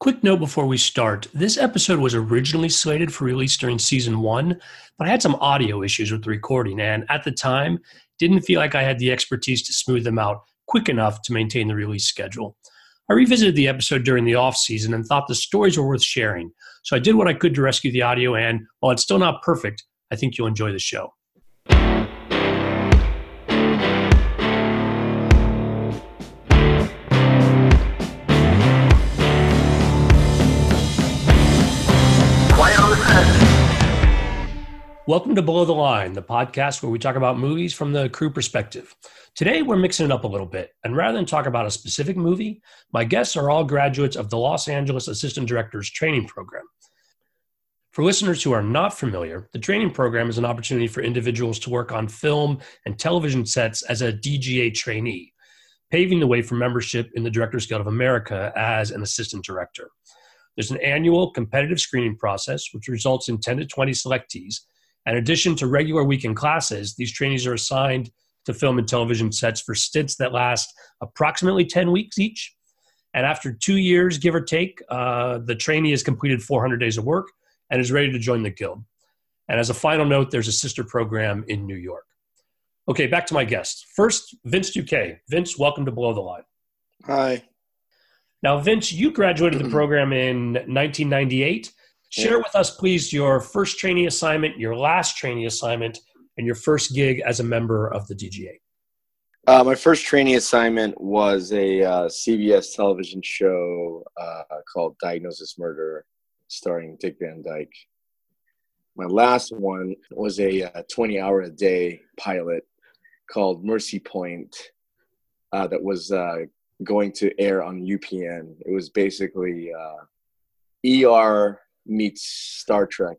Quick note before we start this episode was originally slated for release during season one, but I had some audio issues with the recording, and at the time, didn't feel like I had the expertise to smooth them out quick enough to maintain the release schedule. I revisited the episode during the off season and thought the stories were worth sharing, so I did what I could to rescue the audio, and while it's still not perfect, I think you'll enjoy the show. Welcome to Below the Line, the podcast where we talk about movies from the crew perspective. Today, we're mixing it up a little bit. And rather than talk about a specific movie, my guests are all graduates of the Los Angeles Assistant Directors Training Program. For listeners who are not familiar, the training program is an opportunity for individuals to work on film and television sets as a DGA trainee, paving the way for membership in the Directors Guild of America as an assistant director. There's an annual competitive screening process, which results in 10 to 20 selectees in addition to regular weekend classes, these trainees are assigned to film and television sets for stints that last approximately 10 weeks each. And after two years, give or take, uh, the trainee has completed 400 days of work and is ready to join the guild. And as a final note, there's a sister program in New York. Okay, back to my guests. First, Vince Duque. Vince, welcome to Below the Line. Hi. Now, Vince, you graduated the program in 1998 Share with us, please, your first training assignment, your last training assignment, and your first gig as a member of the DGA. Uh, my first training assignment was a uh, CBS television show uh, called Diagnosis Murder, starring Dick Van Dyke. My last one was a uh, 20 hour a day pilot called Mercy Point uh, that was uh, going to air on UPN. It was basically ER meets Star Trek.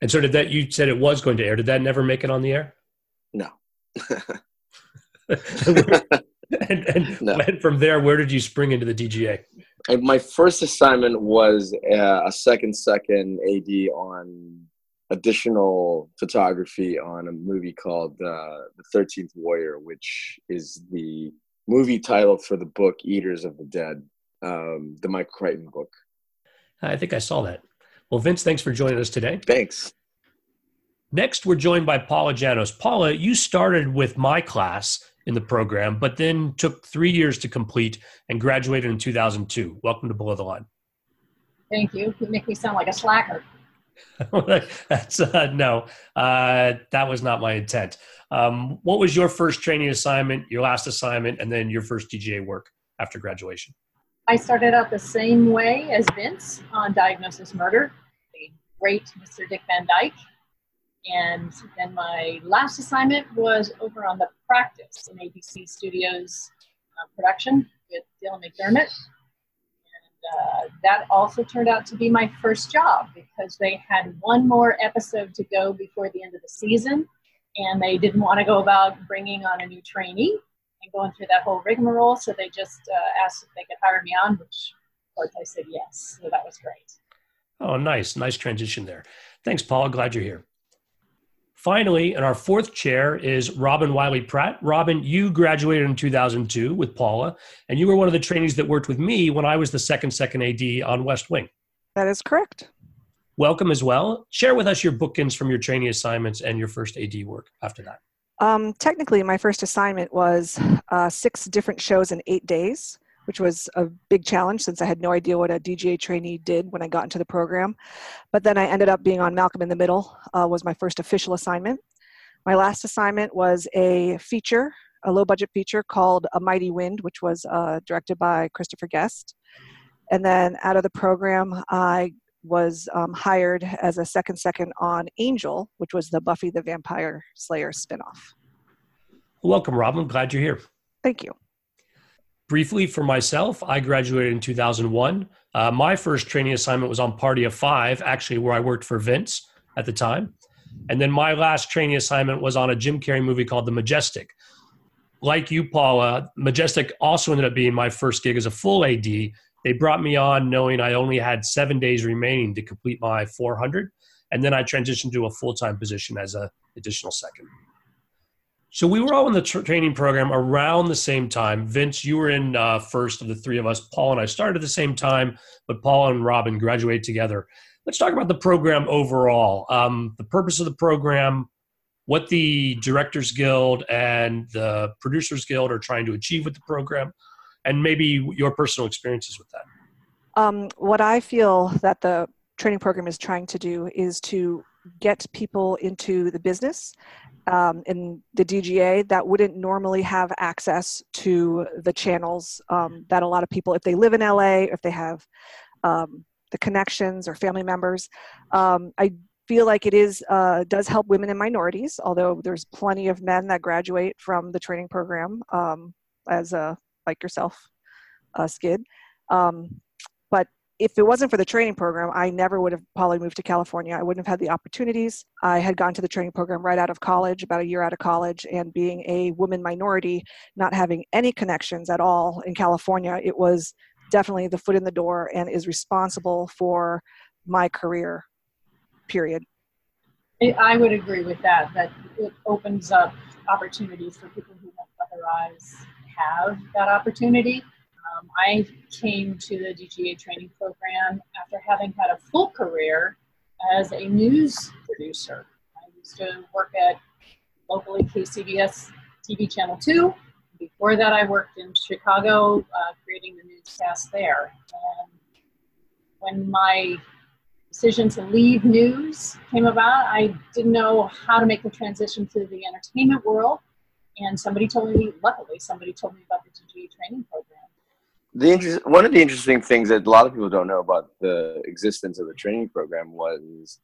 And so, did that? You said it was going to air. Did that never make it on the air? No. and, and, no. and, from there, where did you spring into the DGA? My first assignment was uh, a second second AD on additional photography on a movie called uh, The Thirteenth Warrior, which is the movie title for the book Eaters of the Dead, um, the Mike Crichton book. I think I saw that. Well, Vince, thanks for joining us today. Thanks. Next, we're joined by Paula Janos. Paula, you started with my class in the program, but then took three years to complete and graduated in 2002. Welcome to Below the Line. Thank you. You make me sound like a slacker. That's uh, no, uh, that was not my intent. Um, what was your first training assignment, your last assignment, and then your first DGA work after graduation? I started out the same way as Vince on Diagnosis Murder, the great Mr. Dick Van Dyke. And then my last assignment was over on The Practice, an ABC Studios uh, production with Dylan McDermott. And uh, that also turned out to be my first job because they had one more episode to go before the end of the season. And they didn't want to go about bringing on a new trainee and going through that whole rigmarole. So they just uh, asked if they could hire me on, which of course I said yes. So that was great. Oh, nice. Nice transition there. Thanks, Paul. Glad you're here. Finally, and our fourth chair is Robin Wiley Pratt. Robin, you graduated in 2002 with Paula, and you were one of the trainees that worked with me when I was the second second AD on West Wing. That is correct. Welcome as well. Share with us your bookends from your training assignments and your first AD work after that. Um, technically, my first assignment was uh, six different shows in eight days, which was a big challenge since I had no idea what a DGA trainee did when I got into the program. But then I ended up being on Malcolm in the Middle, uh, was my first official assignment. My last assignment was a feature, a low budget feature called A Mighty Wind, which was uh, directed by Christopher Guest. And then out of the program, I was um, hired as a second second on Angel, which was the Buffy the Vampire Slayer spinoff. Welcome, Rob. I'm glad you're here. Thank you. Briefly, for myself, I graduated in 2001. Uh, my first training assignment was on Party of Five, actually, where I worked for Vince at the time. And then my last training assignment was on a Jim Carrey movie called The Majestic. Like you, Paula, Majestic also ended up being my first gig as a full AD they brought me on knowing I only had seven days remaining to complete my 400. And then I transitioned to a full time position as an additional second. So we were all in the tra- training program around the same time. Vince, you were in uh, first of the three of us. Paul and I started at the same time, but Paul and Robin graduated together. Let's talk about the program overall. Um, the purpose of the program, what the Directors Guild and the Producers Guild are trying to achieve with the program, and maybe your personal experiences with that. Um, what I feel that the training program is trying to do is to get people into the business um, in the DGA that wouldn't normally have access to the channels um, that a lot of people, if they live in LA, if they have um, the connections or family members, um, I feel like it is uh, does help women and minorities. Although there's plenty of men that graduate from the training program um, as a like yourself, uh, Skid. Um, but if it wasn't for the training program, I never would have probably moved to California. I wouldn't have had the opportunities. I had gone to the training program right out of college, about a year out of college, and being a woman minority, not having any connections at all in California, it was definitely the foot in the door and is responsible for my career, period. I would agree with that, that it opens up opportunities for people who won't otherwise have that opportunity. Um, I came to the DGA training program after having had a full career as a news producer. I used to work at locally KCBS TV Channel 2. Before that, I worked in Chicago uh, creating the newscast there. And when my decision to leave news came about, I didn't know how to make the transition to the entertainment world. And somebody told me, luckily, somebody told me about the DGA training program. The interest, one of the interesting things that a lot of people don't know about the existence of the training program was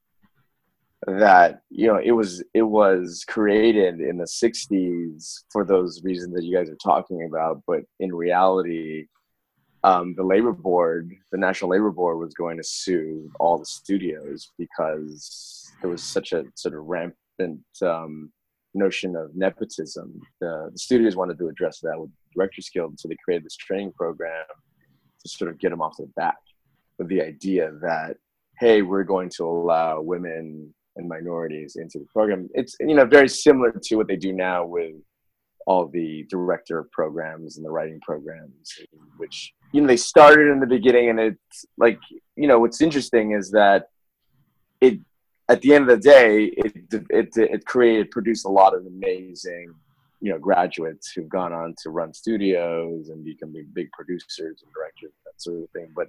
that you know it was it was created in the 60s for those reasons that you guys are talking about but in reality um, the labor board the national labor board was going to sue all the studios because there was such a sort of rampant um, notion of nepotism. The, the, studios wanted to address that with Directors Guild, so they created this training program to sort of get them off their back with the idea that, hey, we're going to allow women and minorities into the program. It's you know very similar to what they do now with all the director programs and the writing programs, which you know they started in the beginning, and it's like you know what's interesting is that at the end of the day, it it it created produced a lot of amazing you know graduates who've gone on to run studios and become big producers and directors that sort of thing. But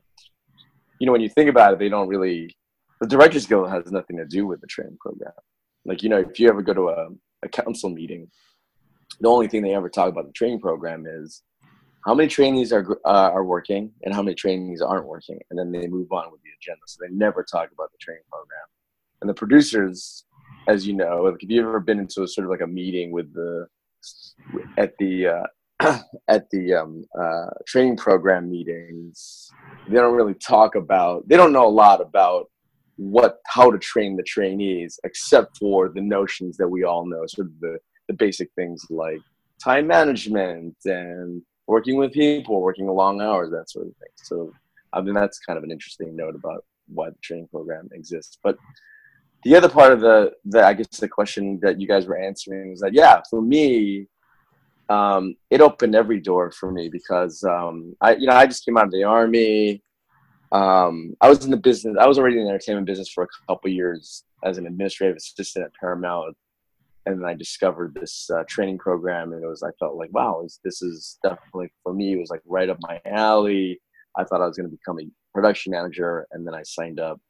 you know when you think about it, they don't really. The Directors Guild has nothing to do with the training program. Like you know, if you ever go to a, a council meeting, the only thing they ever talk about the training program is how many trainees are uh, are working and how many trainees aren't working, and then they move on with the agenda. So they never talk about the training program and the producers, as you know, like if you've ever been into a sort of like a meeting with the at the uh, at the um, uh, training program meetings, they don't really talk about. They don't know a lot about what how to train the trainees, except for the notions that we all know, sort of the the basic things like time management and working with people, working long hours, that sort of thing. So, I mean, that's kind of an interesting note about why the training program exists. But the other part of the, the I guess the question that you guys were answering was that yeah, for me, um, it opened every door for me because um, I you know I just came out of the army. Um, I was in the business. I was already in the entertainment business for a couple years as an administrative assistant at Paramount, and then I discovered this uh, training program, and it was I felt like wow, this, this is definitely for me. It was like right up my alley. I thought I was going to become a production manager, and then I signed up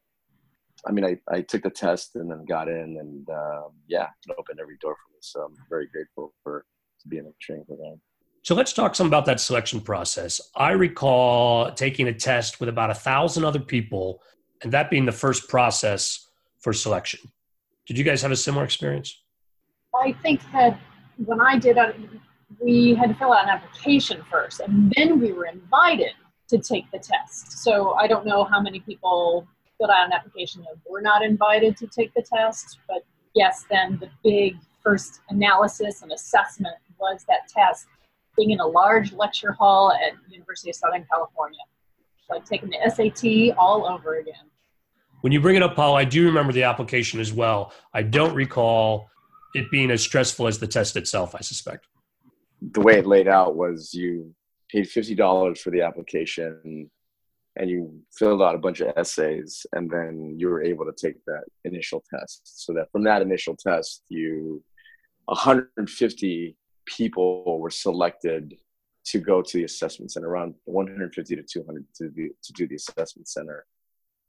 I mean, I, I took the test and then got in, and um, yeah, it opened every door for me. So I'm very grateful for to be in the training program. So let's talk some about that selection process. I recall taking a test with about a thousand other people, and that being the first process for selection. Did you guys have a similar experience? I think that when I did it, we had to fill out an application first, and then we were invited to take the test. So I don't know how many people filled out an application and were not invited to take the test. But yes, then the big first analysis and assessment was that test being in a large lecture hall at University of Southern California. Like taking the SAT all over again. When you bring it up, Paul, I do remember the application as well. I don't recall it being as stressful as the test itself, I suspect. The way it laid out was you paid fifty dollars for the application, and you filled out a bunch of essays, and then you were able to take that initial test. So that from that initial test, you 150 people were selected to go to the assessment center, around 150 to 200 to, the, to do the assessment center.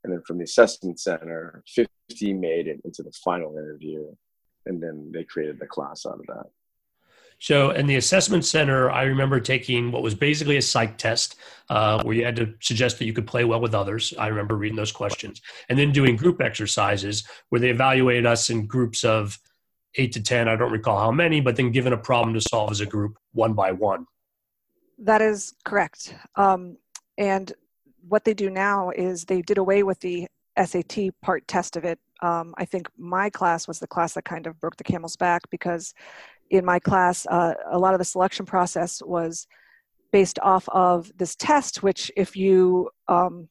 And then from the assessment center, 50 made it into the final interview. And then they created the class out of that. So, in the assessment center, I remember taking what was basically a psych test uh, where you had to suggest that you could play well with others. I remember reading those questions and then doing group exercises where they evaluated us in groups of eight to 10. I don't recall how many, but then given a problem to solve as a group one by one. That is correct. Um, and what they do now is they did away with the SAT part test of it. Um, I think my class was the class that kind of broke the camel's back because in my class, uh, a lot of the selection process was based off of this test, which if you um,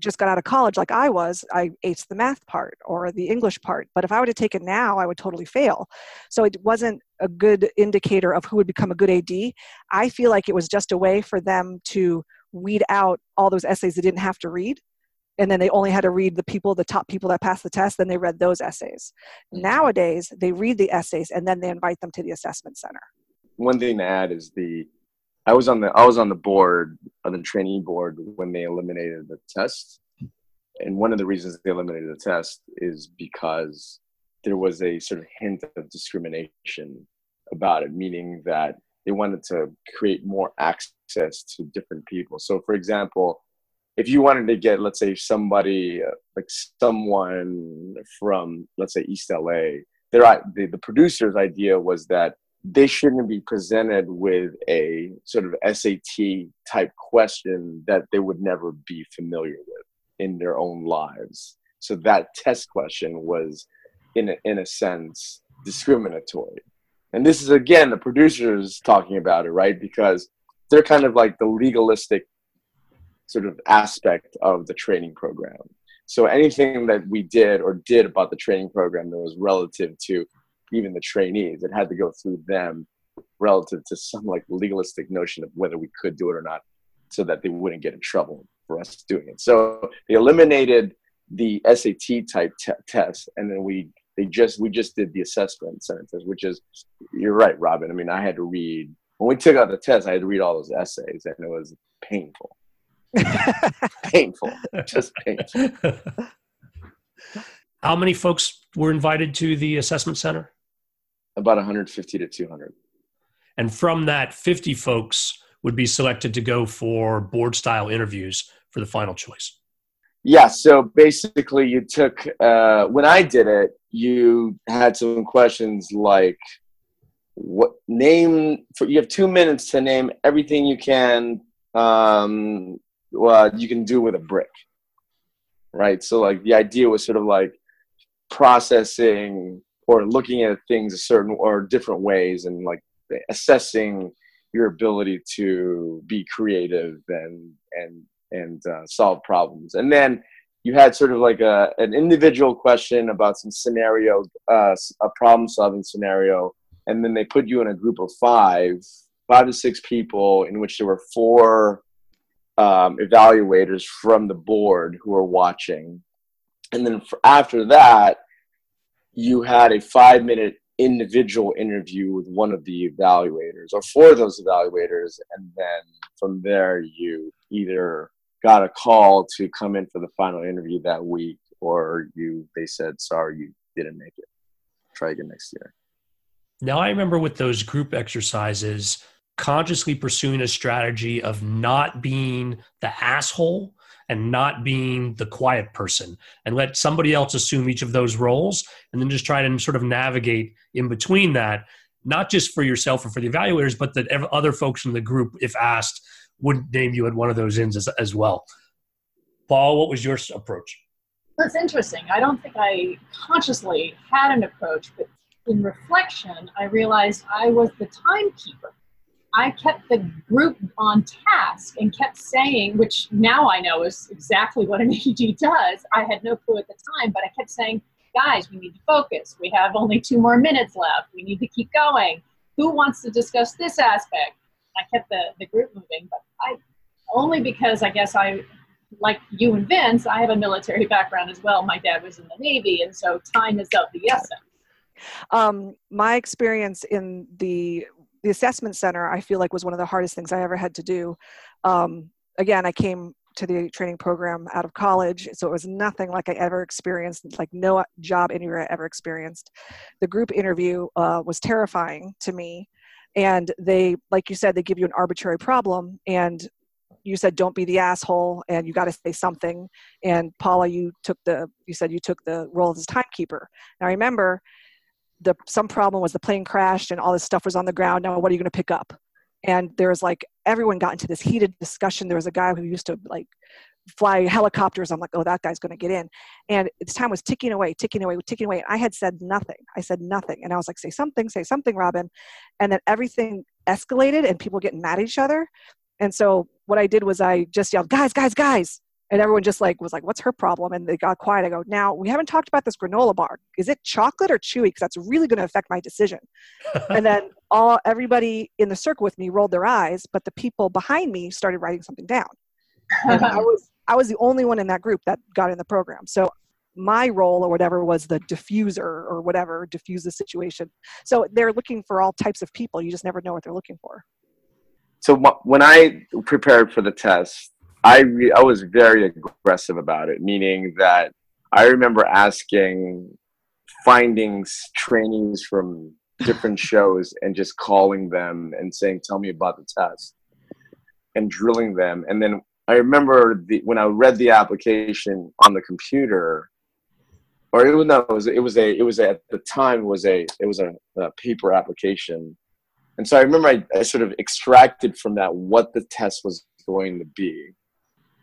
just got out of college like I was, I aced the math part or the English part. But if I were to take it now, I would totally fail. So it wasn't a good indicator of who would become a good AD. I feel like it was just a way for them to weed out all those essays they didn't have to read. And then they only had to read the people, the top people that passed the test, then they read those essays. Mm. Nowadays, they read the essays and then they invite them to the assessment center. One thing to add is the I was on the I was on the board on the trainee board when they eliminated the test, and one of the reasons they eliminated the test is because there was a sort of hint of discrimination about it, meaning that they wanted to create more access to different people. So, for example, if you wanted to get, let's say, somebody uh, like someone from, let's say, East LA, their the, the producer's idea was that they shouldn't be presented with a sort of SAT type question that they would never be familiar with in their own lives. So that test question was, in a, in a sense, discriminatory. And this is again the producers talking about it, right? Because they're kind of like the legalistic sort of aspect of the training program. So anything that we did or did about the training program that was relative to even the trainees. It had to go through them relative to some like legalistic notion of whether we could do it or not so that they wouldn't get in trouble for us doing it. So they eliminated the SAT type t- test and then we they just we just did the assessment centers which is you're right Robin. I mean I had to read when we took out the test I had to read all those essays and it was painful. painful. Just painful. How many folks were invited to the assessment center? about 150 to 200. And from that, 50 folks would be selected to go for board style interviews for the final choice. Yeah, so basically, you took, uh, when I did it, you had some questions like, what name for you have two minutes to name everything you can um well you can do with a brick right? So like the idea was sort of like processing or looking at things a certain or different ways and like assessing your ability to be creative and and and uh, solve problems. And then you had sort of like a an individual question about some scenario uh, a problem solving scenario and then they put you in a group of five five to six people in which there were four um, evaluators from the board who are watching. And then after that you had a five minute individual interview with one of the evaluators or four of those evaluators and then from there you either got a call to come in for the final interview that week or you they said sorry you didn't make it. Try again next year. Now i remember with those group exercises consciously pursuing a strategy of not being the asshole and not being the quiet person and let somebody else assume each of those roles and then just try to sort of navigate in between that not just for yourself or for the evaluators but that other folks in the group if asked would name you at one of those ends as, as well. Paul what was your approach? That's interesting. I don't think i consciously had an approach but in reflection i realized i was the timekeeper I kept the group on task and kept saying, which now I know is exactly what an AD does. I had no clue at the time, but I kept saying, guys, we need to focus. We have only two more minutes left. We need to keep going. Who wants to discuss this aspect? I kept the, the group moving, but I only because I guess I, like you and Vince, I have a military background as well. My dad was in the Navy, and so time is of the essence. Um, my experience in the the assessment center, I feel like was one of the hardest things I ever had to do. Um, again, I came to the training program out of college, so it was nothing like I ever experienced, like no job anywhere I ever experienced. The group interview uh, was terrifying to me, and they, like you said, they give you an arbitrary problem, and you said don't be the asshole, and you got to say something. And Paula, you took the, you said you took the role as timekeeper. Now remember, the some problem was the plane crashed and all this stuff was on the ground. Now what are you going to pick up? And there was like everyone got into this heated discussion. There was a guy who used to like fly helicopters. I'm like, oh, that guy's going to get in. And its time was ticking away, ticking away, ticking away. And I had said nothing. I said nothing. And I was like, say something, say something, Robin. And then everything escalated and people getting mad at each other. And so what I did was I just yelled, guys, guys, guys and everyone just like was like what's her problem? And they got quiet. I go now we haven't talked about this granola bar. Is it chocolate or chewy? Because that's really going to affect my decision. And then all everybody in the circle with me rolled their eyes but the people behind me started writing something down. And i was i was the only one in that group that got in the program. So my role or whatever was the diffuser or whatever diffuse the situation. So they're looking for all types of people. You just never know what they're looking for. So when i prepared for the test I re- I was very aggressive about it, meaning that I remember asking, finding trainees from different shows and just calling them and saying, "Tell me about the test," and drilling them. And then I remember the, when I read the application on the computer, or it was no, it was it was a it was a, at the time was a it was a, a paper application, and so I remember I, I sort of extracted from that what the test was going to be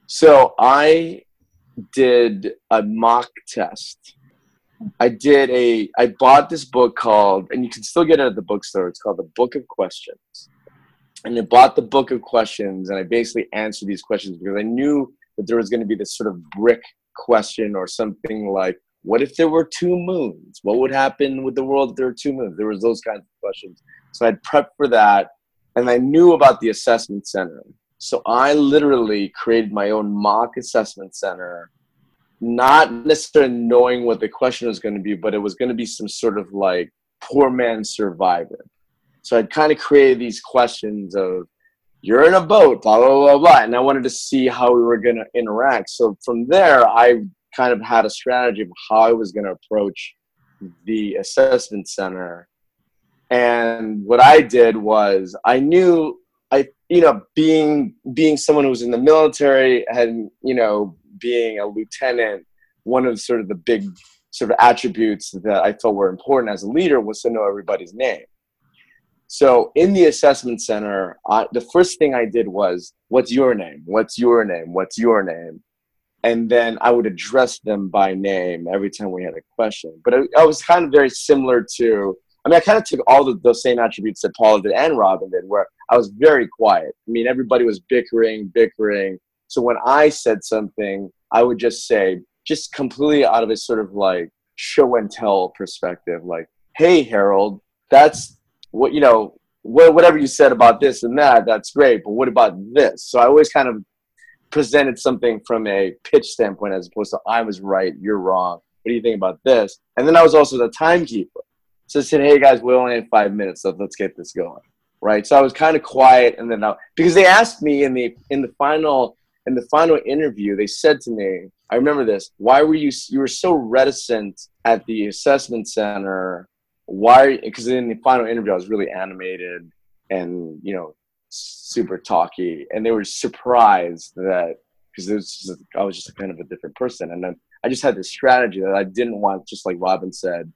so I did a mock test. I did a I bought this book called and you can still get it at the bookstore. It's called The Book of Questions. And I bought the book of questions and I basically answered these questions because I knew that there was going to be this sort of brick question or something like what if there were two moons? What would happen with the world if there were two moons? There was those kinds of questions. So I'd prepped for that and I knew about the assessment center. So I literally created my own mock assessment center, not necessarily knowing what the question was going to be, but it was going to be some sort of like poor man survivor. So I'd kind of created these questions of, you're in a boat, blah, blah, blah, blah. And I wanted to see how we were going to interact. So from there, I kind of had a strategy of how I was going to approach the assessment center. And what I did was I knew I you know being being someone who was in the military and you know being a lieutenant, one of sort of the big sort of attributes that I felt were important as a leader was to know everybody's name. So in the assessment center, I, the first thing I did was, "What's your name? What's your name? What's your name?" And then I would address them by name every time we had a question. But it, I was kind of very similar to I mean, I kind of took all the, those same attributes that Paula did and Robin did, where I was very quiet. I mean, everybody was bickering, bickering. So when I said something, I would just say, just completely out of a sort of like show and tell perspective, like, hey, Harold, that's what, you know, whatever you said about this and that, that's great, but what about this? So I always kind of presented something from a pitch standpoint as opposed to I was right, you're wrong. What do you think about this? And then I was also the timekeeper. So I said, hey guys, we only have five minutes, so let's get this going. Right. So I was kind of quiet and then I, because they asked me in the in the final in the final interview, they said to me, I remember this, why were you you were so reticent at the assessment center? Why because in the final interview I was really animated and you know super talky and they were surprised that because I was just kind of a different person and then I just had this strategy that I didn't want just like Robin said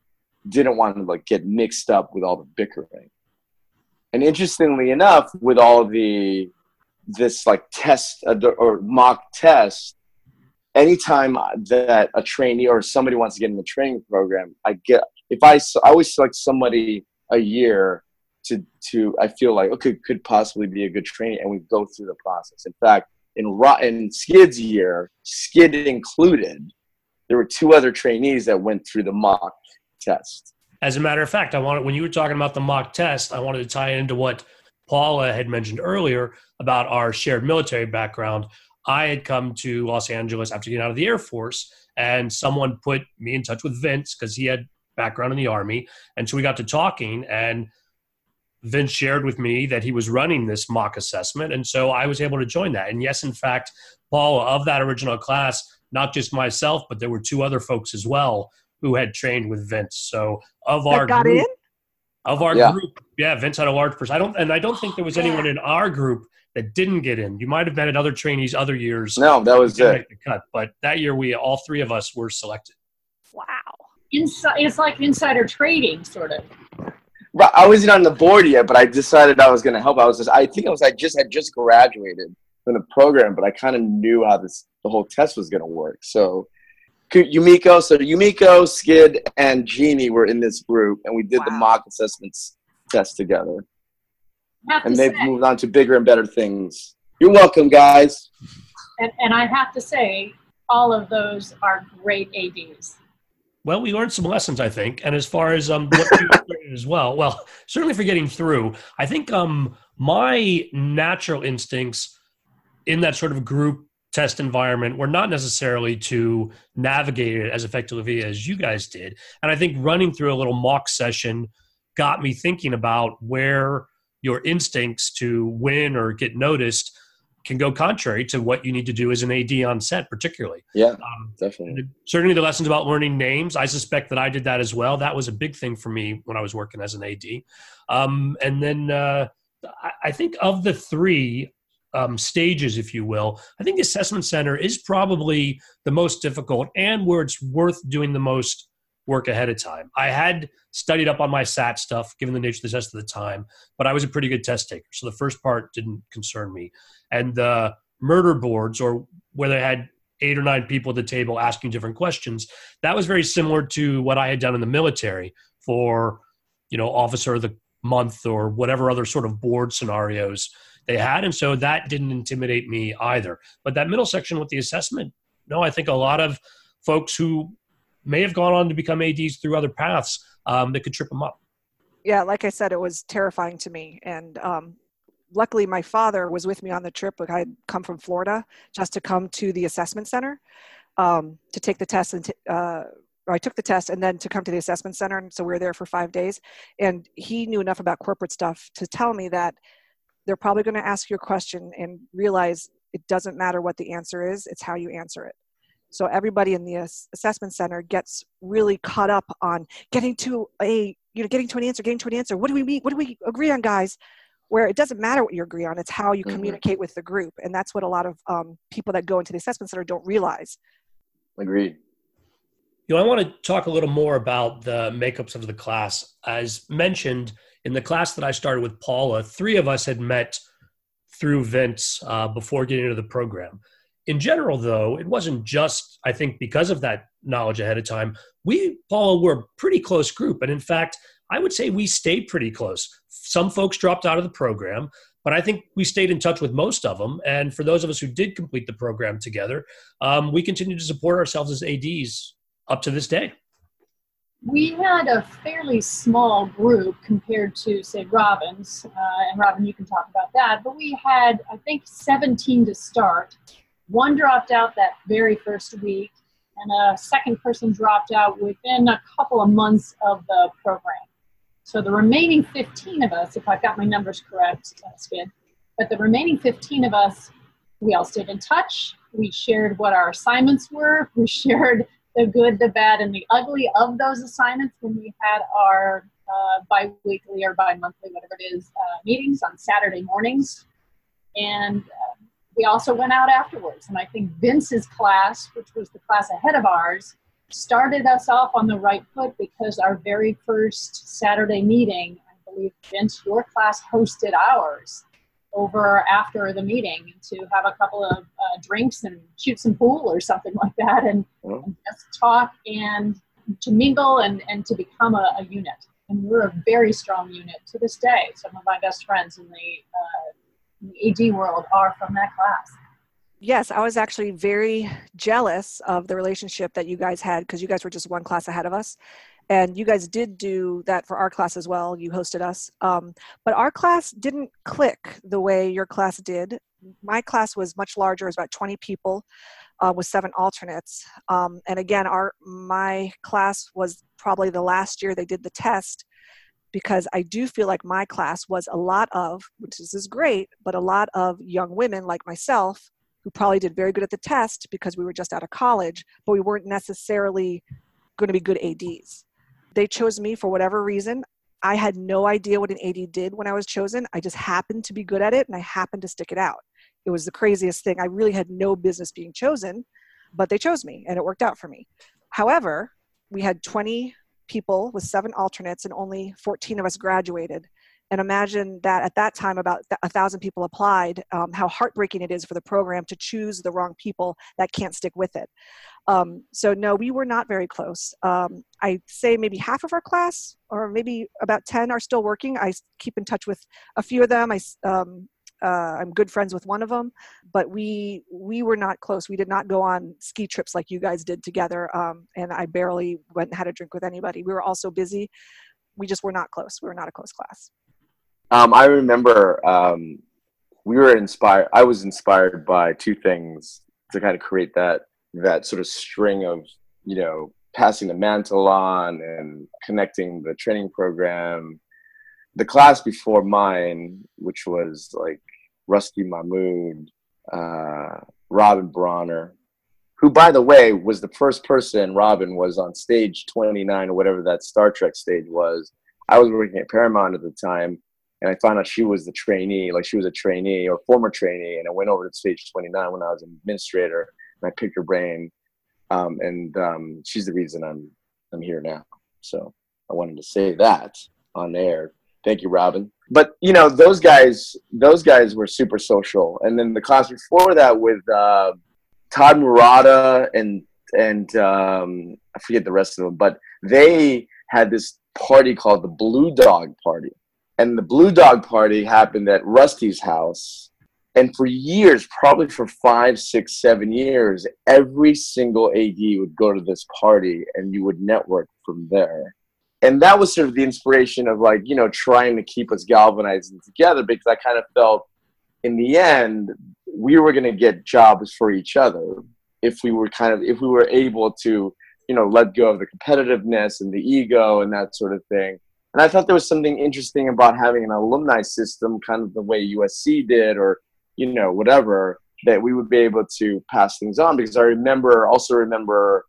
didn't want to like get mixed up with all the bickering. And interestingly enough, with all the this like test uh, or mock test, anytime that a trainee or somebody wants to get in the training program, I get if I, I always select somebody a year to to I feel like okay could possibly be a good trainee, and we go through the process. In fact, in in Skid's year, Skid included there were two other trainees that went through the mock test. As a matter of fact, I wanted when you were talking about the mock test, I wanted to tie into what Paula had mentioned earlier about our shared military background. I had come to Los Angeles after getting out of the Air Force, and someone put me in touch with Vince because he had background in the Army. And so we got to talking, and Vince shared with me that he was running this mock assessment. And so I was able to join that. And yes, in fact, Paula, of that original class, not just myself, but there were two other folks as well who had trained with Vince. So of That our got group, in? of our Yeah. group, yeah, Vince had a large person. I don't, and I don't think there was Yeah. anyone in our group that didn't get in. You might have been at other trainees other years. No, that was didn't it. make the cut, but that year we all three of us were selected. Wow. Inside, it's like insider trading, sort of. But I wasn't on the board yet, but I decided I was going to help. I was just, I think I was, I just had just graduated from the program, but I kind of knew how this, the whole test was going to work. So Ku- Yumiko, so Yumiko, Skid, and Jeannie were in this group, and we did the mock assessments test together. I And they've say, moved on to bigger and better things. You're welcome, guys. and, and I have to say, all of those are great ADs. Well, we learned some lessons, I think. And as far as um, what you learned as well, well, certainly for getting through, I think um, my natural instincts in that sort of group test environment were not necessarily to navigate it as effectively as you guys did. And I think running through a little mock session got me thinking about where your instincts to win or get noticed can go contrary to what you need to do as an AD on set, particularly. Yeah, Um, definitely. certainly the lessons about learning names i suspect that i did that as well that was a big thing for me when i was working as an AD um, and then uh, I, I think of the three um, stages if you will i think the assessment center is probably the most difficult and where it's worth doing the most work ahead of time i had studied up on my sat stuff given the nature of the test at the time but i was a pretty good test taker so the first part didn't concern me and the murder boards or where they had eight or nine people at the table asking different questions. That was very similar to what I had done in the military for, you know, officer of the month or whatever other sort of board scenarios they had. And so that didn't intimidate me either. But that middle section with the assessment, no, I think a lot of folks who may have gone on to become ADs through other paths um, that could trip them up. yeah like i said it was terrifying to me and um, luckily my father was with me on the trip i had come from florida just to come to the assessment center um, to take the test and uh, i took the test and then to come to the assessment center and so we were there for five days and he knew enough about corporate stuff to tell me that they're probably going to ask you a question and realize it doesn't matter what the answer is it's how you answer it so everybody in the ass- assessment center gets really caught up on getting to a you know getting to an answer getting to an answer what do we mean what do we agree on guys where it doesn't matter what you agree on it's how you Mhm. communicate with the group and that's what a lot of um, people that go into the assessment center don't realize Agreed. You know, I want to talk a little more about the makeups of the class. As mentioned in the class that I started with Paula, three of us had met through Vince uh, before getting into the program. In general, though, it wasn't just, I think, because of that knowledge ahead of time. We, Paula, were a pretty close group. And in fact, I would say we stayed pretty close. Some folks dropped out of the program, but I think we stayed in touch with most of them. And for those of us who did complete the program together, um, we continue to support ourselves as ADs up to this day. We had a fairly small group compared to, say, Robin's, uh, and Robin, you can talk about that. But we had, I think, 17 to start. One dropped out that very first week, and a second person dropped out within a couple of months of the program. So the remaining 15 of us, if I've got my numbers correct, that's good. But the remaining 15 of us, we all stayed in touch. We shared what our assignments were. We shared the good, the bad, and the ugly of those assignments when we had our uh, bi-weekly or bi-monthly, whatever it is, uh, meetings on Saturday mornings. And uh, we also went out afterwards. And I think Vince's class, which was the class ahead of ours, started us off on the right foot because our very first Saturday meeting, I believe Vince, your class hosted ours over after the meeting to have a couple of uh, drinks and shoot some pool or something like that and, Well. and just talk and to mingle and, and to become a, a unit. And we're a very strong unit to this day. Some of my best friends in the, uh, in the AD world are from that class. yes, I was actually very jealous of the relationship that you guys had because you guys were just one class ahead of us. And you guys did do that for our class as well. You hosted us. Um, but our class didn't click the way your class did. My class was much larger, it was about 20 people uh, with seven alternates. Um, and again, our my class was probably the last year they did the test because I do feel like my class was a lot of, which is, is great, but a lot of young women like myself who probably did very good at the test because we were just out of college, but we weren't necessarily going to be good ADs. They chose me for whatever reason. I had no idea what an AD did when I was chosen. I just happened to be good at it and I happened to stick it out. It was the craziest thing. I really had no business being chosen, but they chose me and it worked out for me. However, we had 20 people with seven alternates and only 14 of us graduated and imagine that at that time about a thousand people applied um, how heartbreaking it is for the program to choose the wrong people that can't stick with it um, so no we were not very close um, i say maybe half of our class or maybe about 10 are still working i keep in touch with a few of them i um, uh, I'm good friends with one of them, but we we were not close. We did not go on ski trips like you guys did together, um, and I barely went and had a drink with anybody. We were all so busy. We just were not close. We were not a close class. Um, I remember um, we were inspired. I was inspired by two things to kind of create that that sort of string of you know passing the mantle on and connecting the training program the class before mine, which was like Rusty Mahmood, uh, Robin Bronner, who, by the way, was the first person Robin was on stage 29 or whatever that Star Trek stage was. I was working at Paramount at the time, and I found out she was the trainee, like she was a trainee or former trainee, and I went over to stage 29 when I was an administrator, and I picked her brain, um, and um, she's the reason I'm I'm here now. So I wanted to say that on air Thank you, Robin. But you know, those guys, those guys were super social. And then the class before that with uh, Todd Murata and and um, I forget the rest of them, but they had this party called the Blue Dog Party, and the Blue Dog Party happened at Rusty's house. And for years, probably for five, six, seven years, every single AD would go to this party, and you would network from there and that was sort of the inspiration of like you know trying to keep us galvanized together because i kind of felt in the end we were going to get jobs for each other if we were kind of if we were able to you know let go of the competitiveness and the ego and that sort of thing and i thought there was something interesting about having an alumni system kind of the way usc did or you know whatever that we would be able to pass things on because i remember also remember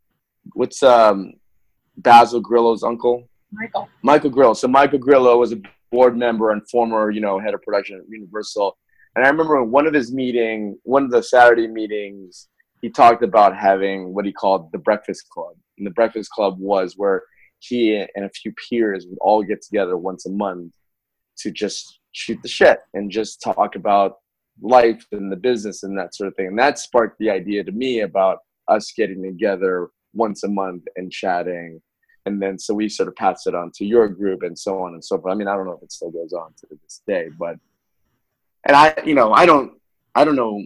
what's um basil grillo's uncle Michael. Michael Grillo. So Michael Grillo was a board member and former, you know, head of production at Universal. And I remember in one of his meeting, one of the Saturday meetings, he talked about having what he called the Breakfast Club. And the Breakfast Club was where he and a few peers would all get together once a month to just shoot the shit and just talk about life and the business and that sort of thing. And that sparked the idea to me about us getting together once a month and chatting and then so we sort of passed it on to your group and so on and so forth. I mean, I don't know if it still goes on to this day, but and I, you know, I don't, I don't know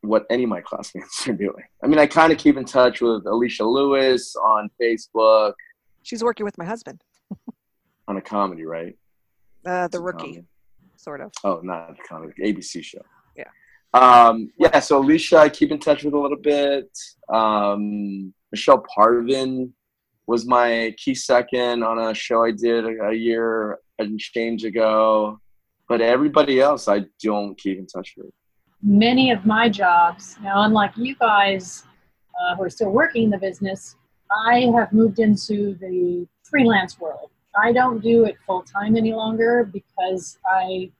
what any of my classmates are doing. I mean, I kind of keep in touch with Alicia Lewis on Facebook. She's working with my husband on a comedy, right? Uh, the rookie, comedy. sort of. Oh, not a comedy, ABC show. Yeah. Um, yeah. So Alicia, I keep in touch with a little bit. Um, Michelle Parvin was my key second on a show I did a year and change ago. But everybody else, I don't keep in touch with. Many of my jobs, now, unlike you guys uh, who are still working in the business, I have moved into the freelance world. I don't do it full time any longer because I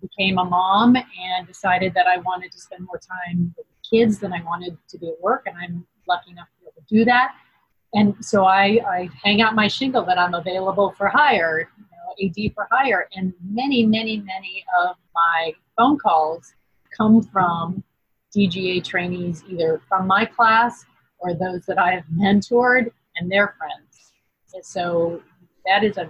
became a mom and decided that I wanted to spend more time with kids than I wanted to be at work, and I'm lucky enough to be able to do that and so I, I hang out my shingle that I'm available for hire, you know, AD for hire. And many, many, many of my phone calls come from DGA trainees, either from my class or those that I have mentored and their friends. And so that is a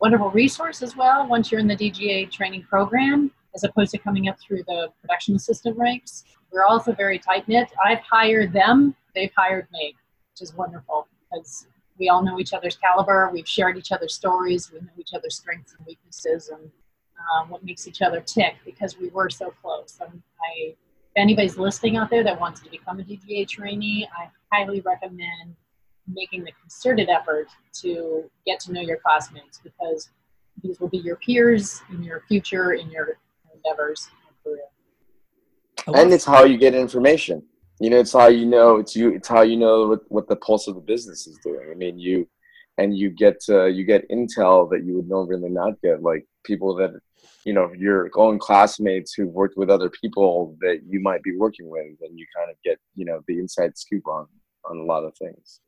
wonderful resource as well once you're in the DGA training program, as opposed to coming up through the production assistant ranks we're also very tight knit. I've hired them, they've hired me, which is wonderful because we all know each other's caliber. We've shared each other's stories. We know each other's strengths and weaknesses and um, what makes each other tick because we were so close. And I, if anybody's listening out there that wants to become a DGA trainee, I highly recommend making the concerted effort to get to know your classmates because these will be your peers in your future in your endeavors in your career. And it's how you get information. You know, it's how you know it's you. It's how you know what, what the pulse of the business is doing. I mean, you and you get uh, you get intel that you would normally not get, like people that you know your own classmates who've worked with other people that you might be working with, and you kind of get you know the inside scoop on on a lot of things.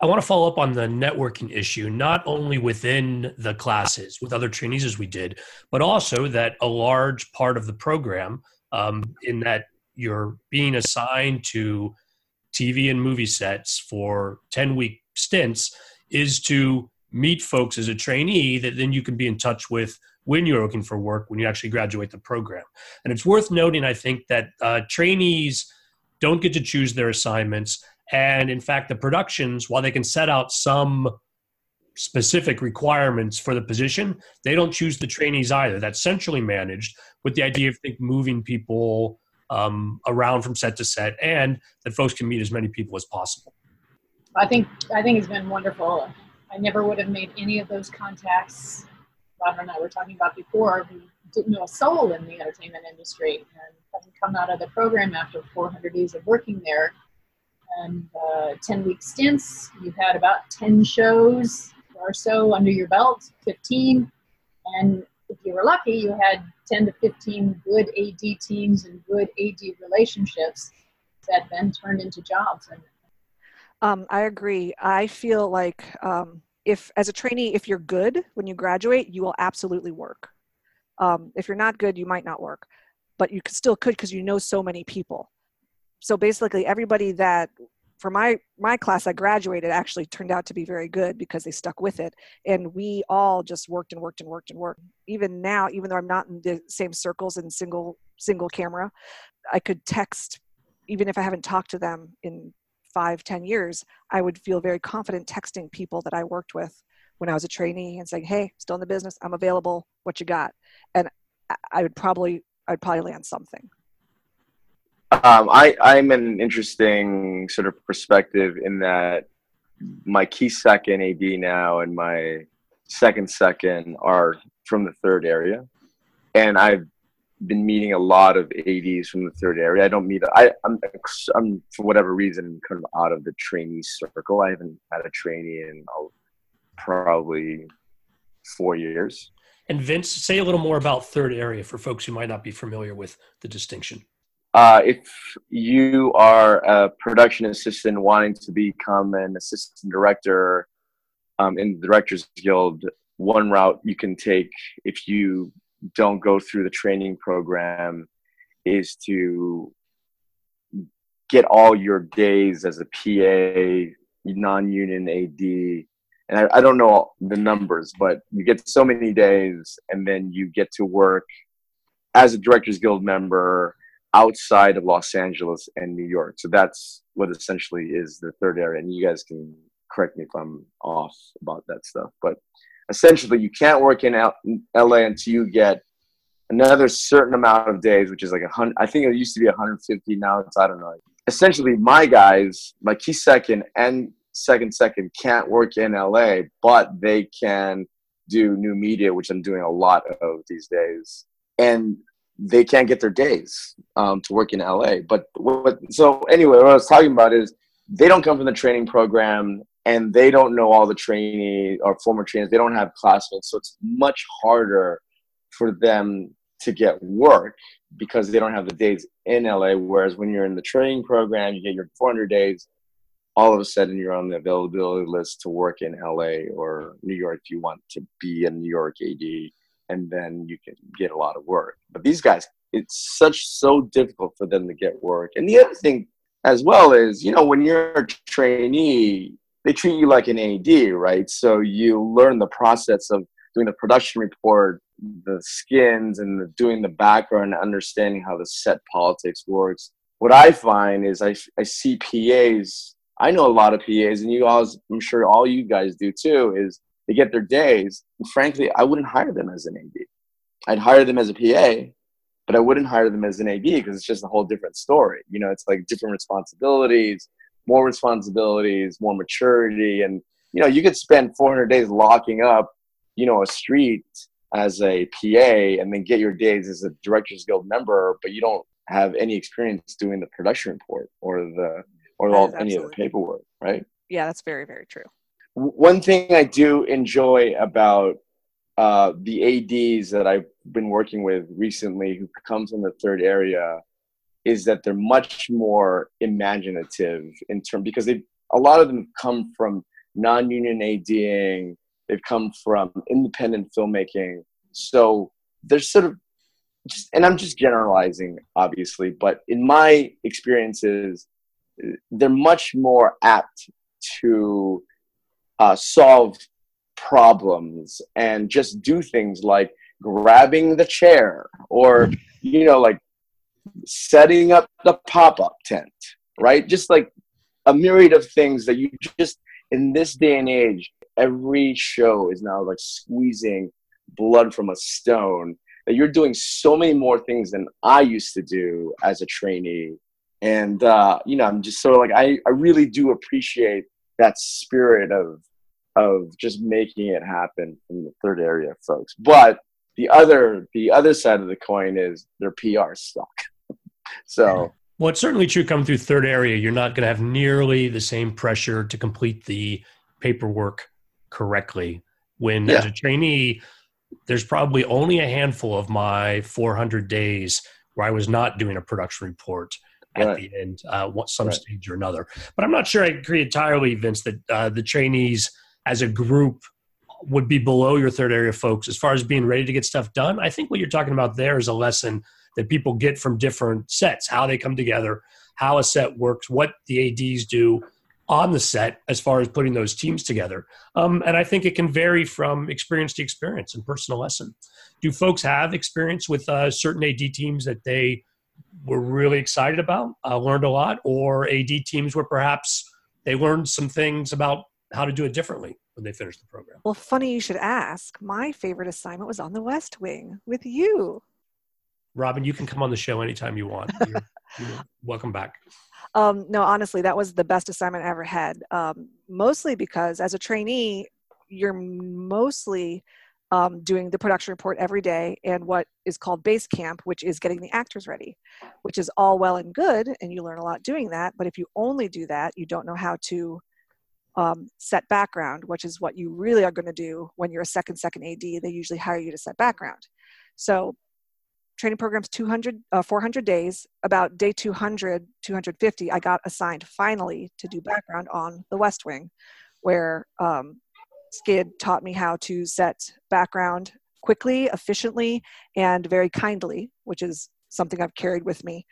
I want to follow up on the networking issue, not only within the classes with other trainees as we did, but also that a large part of the program, um, in that you're being assigned to TV and movie sets for 10 week stints, is to meet folks as a trainee that then you can be in touch with when you're looking for work when you actually graduate the program. And it's worth noting, I think, that uh, trainees don't get to choose their assignments and in fact, the productions, while they can set out some specific requirements for the position, they don't choose the trainees either. That's centrally managed with the idea of think moving people um, around from set to set, and that folks can meet as many people as possible. I think I think it's been wonderful. I never would have made any of those contacts. Roger and I were talking about before. We didn't know a soul in the entertainment industry, and having come out of the program after 400 days of working there, and uh, 10 week stints. You've had about 10 shows or so under your belt, 15. And if you were lucky, you had 10 to 15 good AD teams and good AD relationships that then turned into jobs. And um, I agree. I feel like um, if, as a trainee, if you're good when you graduate, you will absolutely work. Um, if you're not good, you might not work, but you still could because you know so many people. So basically everybody that for my my class i graduated actually turned out to be very good because they stuck with it. And we all just worked and worked and worked and worked. Even now even though i'm not in the same circles in single single camera i could text even if i haven't talked to them in five ten years i would feel very confident texting people that i worked with when i was a trainee and saying hey still in the business i'm available what you got and i would probably i'd probably land something um, I, I'm an interesting sort of perspective in that my key second AD now and my second second are from the third area. And I've been meeting a lot of ADs from the third area. I don't meet, I, I'm, I'm for whatever reason, kind of out of the trainee circle. I haven't had a trainee in oh, probably four years. And Vince, say a little more about third area for folks who might not be familiar with the distinction. Uh, if you are a production assistant wanting to become an assistant director um, in the Directors Guild, one route you can take if you don't go through the training program is to get all your days as a PA, non-union AD, and I, I, don't know the numbers, but you get so many days, and then you get to work as a Directors Guild member outside of Los Angeles and New York. So that's what essentially is the third area. And you guys can correct me if I'm off about that stuff. But essentially, you can't work in LA until you get another certain amount of days, which is like a hundred. I think it used to be 150. Now it's I don't know. Essentially, my guys, my key second and second second, can't work in LA, but they can do new media, which I'm doing a lot of these days. And they can't get their days um, to work in LA. But what, so anyway, what I was talking about is they don't come from the training program and they don't know all the training or former trainees. They don't have classmates, so it's much harder for them to get work because they don't have the days in LA. Whereas when you're in the training program, you get your 400 days. All of a sudden, you're on the availability list to work in LA or New York if you want to be a New York AD and then you can get a lot of work. But these guys, it's such so difficult for them to get work. And the other thing as well is, you know, when you're a trainee, they treat you like an AD, right? So you learn the process of doing the production report, the skins, and the, doing the background, understanding how the set politics works. what I find is I, I see PAs. I know a lot of PAs, and you all, I'm sure all you guys do too. Is they get their days, and frankly, I wouldn't hire them as an AD. I'd hire them as a PA, but I wouldn't hire them as an AD because it's just a whole different story. You know, it's like different responsibilities, more responsibilities, more maturity, and you know, you could spend 400 days locking up, you know, a street as a PA and then get your days as a Directors Guild member, but you don't have any experience doing the production report or the or all, any of the paperwork, right? Yeah, that's very very true. One thing I do enjoy about uh, the ADs that I've been working with recently, who come from the third area, is that they're much more imaginative in term because they a lot of them come from non-union ADing. They've come from independent filmmaking, so they're sort of just, and I'm just generalizing, obviously, but in my experiences, they're much more apt to uh, solve problems and just do things like grabbing the chair or you know like setting up the pop-up tent right just like a myriad of things that you just in this day and age every show is now like squeezing blood from a stone that you're doing so many more things than i used to do as a trainee and uh, you know i'm just sort of like I, I really do appreciate that spirit of of just making it happen in the third area folks. But the other the other side of the coin is their PR stuck. So well, it's certainly true coming through third area, you're not going to have nearly the same pressure to complete the paperwork correctly. When yeah. as a trainee, there's probably only a handful of my 400 days where I was not doing a production report at right. the end, uh, some right. stage or another. But I'm not sure I agree entirely, Vince, that uh, the trainees as a group would be below your third area folks as far as being ready to get stuff done. I think what you're talking about there is a lesson that people get from different sets, how they come together, how a set works, what the ADs do on the set as far as putting those teams together. Um, and I think it can vary from experience to experience and personal lesson. Do folks have experience with uh, certain AD teams that they were really excited about, uh, learned a lot, or AD teams where perhaps they learned some things about how to do it differently when they finish the program. Well, funny you should ask. My favorite assignment was on the West Wing with you. Robin, you can come on the show anytime you want. You're, you're welcome back. Um, no, honestly, that was the best assignment I ever had. Um, mostly because as a trainee, you're mostly um, doing the production report every day and what is called base camp, which is getting the actors ready, which is all well and good, and you learn a lot doing that. But if you only do that, you don't know how to um, set background, which is what you really are going to do when you're a second second AD. They usually hire you to set background. So training programs 200 uh, 400 days about day 200 250 i got assigned finally to do background on the west wing where um, skid taught me how to set background quickly efficiently and very kindly which is something i've carried with me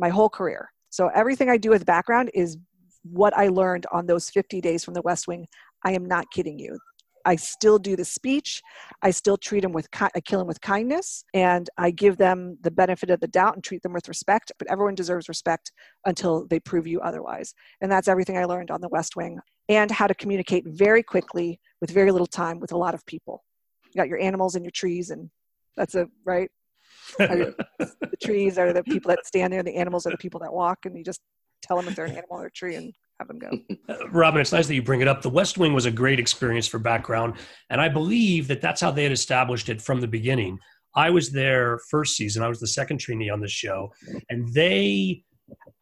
my whole career so everything i do with background is what I learned on those 50 days from the West Wing. I am not kidding you. I still do the speech. I still treat them with, I kill them with kindness, and I give them the benefit of the doubt and treat them with respect. But everyone deserves respect until they prove you otherwise. And that's everything I learned on the West Wing, and how to communicate very quickly with very little time with a lot of people. You got your animals and your trees, and that's a right. the trees are the people that stand there. The animals are the people that walk, and you just tell them if they're an animal or a tree and have them go. Robin, it's nice that you bring it up. The West Wing was a great experience for background, and I believe that that's how they had established it from the beginning. I was there first season. I was the second trainee on the show, and they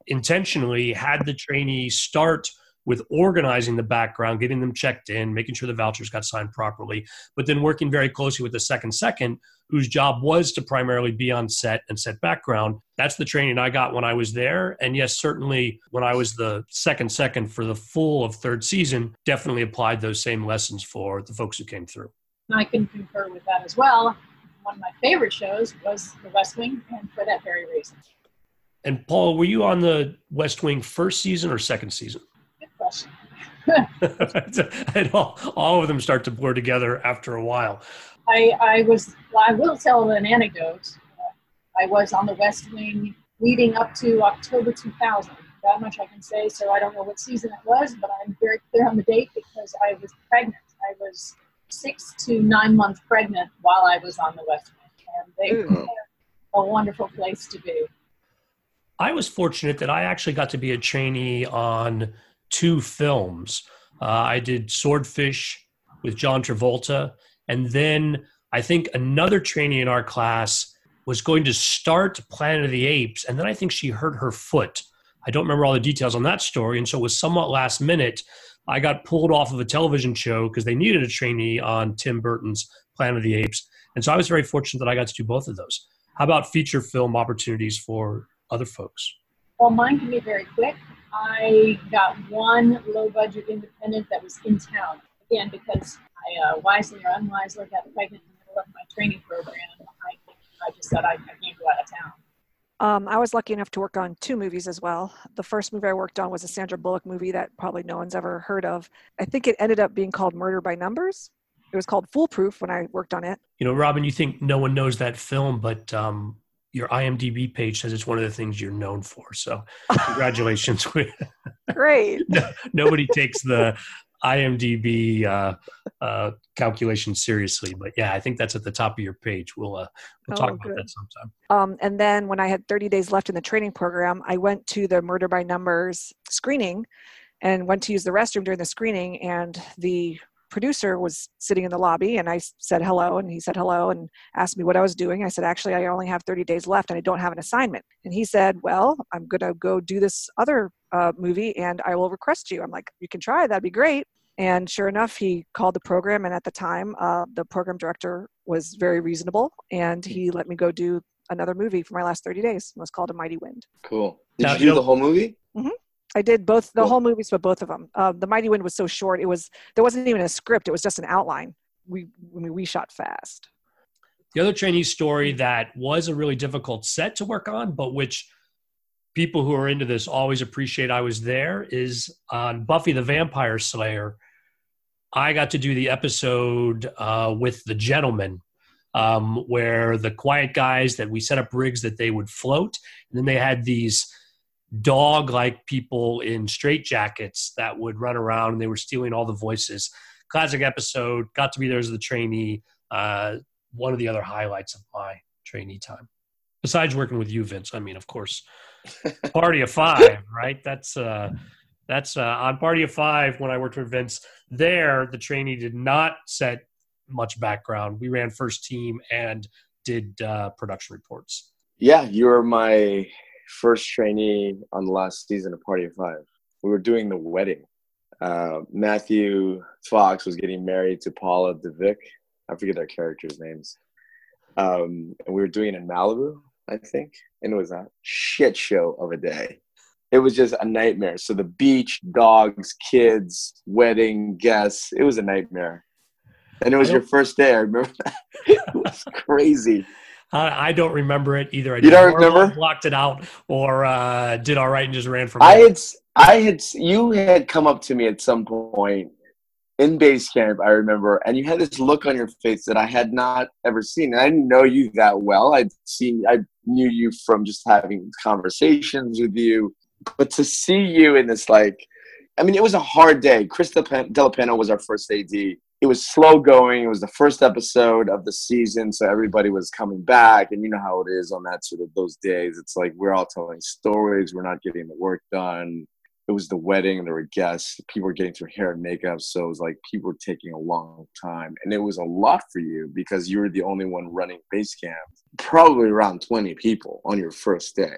intentionally had the trainee start with organizing the background, getting them checked in, making sure the vouchers got signed properly, but then working very closely with the second second, whose job was to primarily be on set and set background. That's the training I got when I was there. And yes, certainly when I was the second second for the full of third season, definitely applied those same lessons for the folks who came through. I can concur with that as well. One of my favorite shows was The West Wing, and for that very reason. And Paul, were you on the West Wing first season or second season? Good question. and all, all of them start to blur together after a while. I, I was, well, I will tell an anecdote. I was on the West Wing leading up to October 2000. That much I can say. So I don't know what season it was, but I'm very clear on the date because I was pregnant. I was six to nine months pregnant while I was on the West Wing, and they Ooh. were a wonderful place to be. I was fortunate that I actually got to be a trainee on two films. Uh, I did Swordfish with John Travolta, and then I think another trainee in our class was going to start Planet of the Apes, and then I think she hurt her foot. I don't remember all the details on that story, and so it was somewhat last minute. I got pulled off of a television show because they needed a trainee on Tim Burton's Planet of the Apes, and so I was very fortunate that I got to do both of those. How about feature film opportunities for other folks? Well, mine can be very quick. I got one low budget independent that was in town. Again, because I uh, wisely or unwisely got pregnant in the middle of my training program. I, I just said I, I can't go out of town. Um, I was lucky enough to work on two movies as well. The first movie I worked on was a Sandra Bullock movie that probably no one's ever heard of. I think it ended up being called Murder by Numbers. It was called Foolproof when I worked on it. You know, Robin, you think no one knows that film, but um, your IMDb page says it's one of the things you're known for. So, congratulations. Great. Nobody takes the IMDb uh, uh, calculation seriously, but yeah, I think that's at the top of your page. We'll uh, we'll talk Oh, about that sometime. Um, and then when I had 30 days left in the training program, I went to the Murder by Numbers screening and went to use the restroom during the screening. And the producer was sitting in the lobby and I said hello and he said hello and asked me what I was doing. I said, actually, I only have 30 days left and I don't have an assignment. And he said, well, I'm going to go do this other uh, movie and I will request you. I'm like, you can try, that'd be great. And sure enough, he called the program. And at the time, uh, the program director was very reasonable and he let me go do another movie for my last 30 days. It was called A Mighty Wind. Cool. Did Now, you you do the whole movie? I did both the Cool. whole movies, but both of them. Uh, the Mighty Wind was so short; it was there wasn't even a script; it was just an outline. We I mean, we shot fast. The other trainee story that was a really difficult set to work on, but which people who are into this always appreciate I was there, is on Buffy the Vampire Slayer. I got to do the episode uh, with the gentleman, um, where the quiet guys that we set up rigs that they would float, and then they had these dog-like people in straitjackets that would run around, and they were stealing all the voices. Classic episode. Got to be there as the trainee. Uh, one of the other highlights of my trainee time. Besides working with you, Vince, I mean, of course, Party of Five, right? That's uh, that's uh, on Party of Five when I worked with Vince. There, the trainee did not set much background. We ran first team and did uh, production reports. Yeah, you were my first trainee on the last season of Party of Five. We were doing the wedding. Uh, Matthew Fox was getting married to Paula Devicq. I forget their characters' names. Um, and we were doing it in Malibu, I think. And it was a shit show of a day. It was just a nightmare. So the beach, dogs, kids, wedding, guests, it was a nightmare. And it was your first day. I remember that. it was crazy. I, I don't remember it either. I You don't remember? Blocked it out, or uh, did all right and just ran from I it. had, I had, you had come up to me at some point in base camp, I remember, and you had this look on your face that I had not ever seen. And I didn't know you that well. I'd seen, I knew you from just having conversations with you, but to see you in this, like, I mean, it was a hard day. Chris Delapeno was our first AD. It was slow going. It was the first episode of the season, so everybody was coming back, and you know how it is on that sort of those days. It's like we're all telling stories. We're not getting the work done it was the wedding there were guests people were getting through hair and makeup so it was like people were taking a long time and it was a lot for you because you were the only one running base camp probably around 20 people on your first day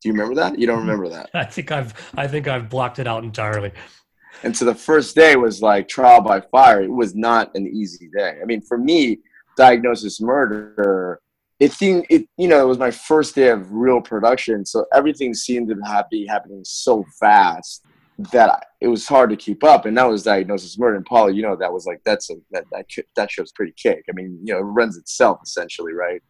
do you remember that you don't hmm. remember that I think I've I think I've blocked it out entirely. And so the first day was like trial by fire. It was not an easy day. I mean for me diagnosis murder it seemed it you know it was my first day of real production. So everything seemed to be happening so fast that it was hard to keep up. And that was diagnosis murder. And paula you know that was like that's a that that, that show's pretty cake i mean you know it runs itself essentially right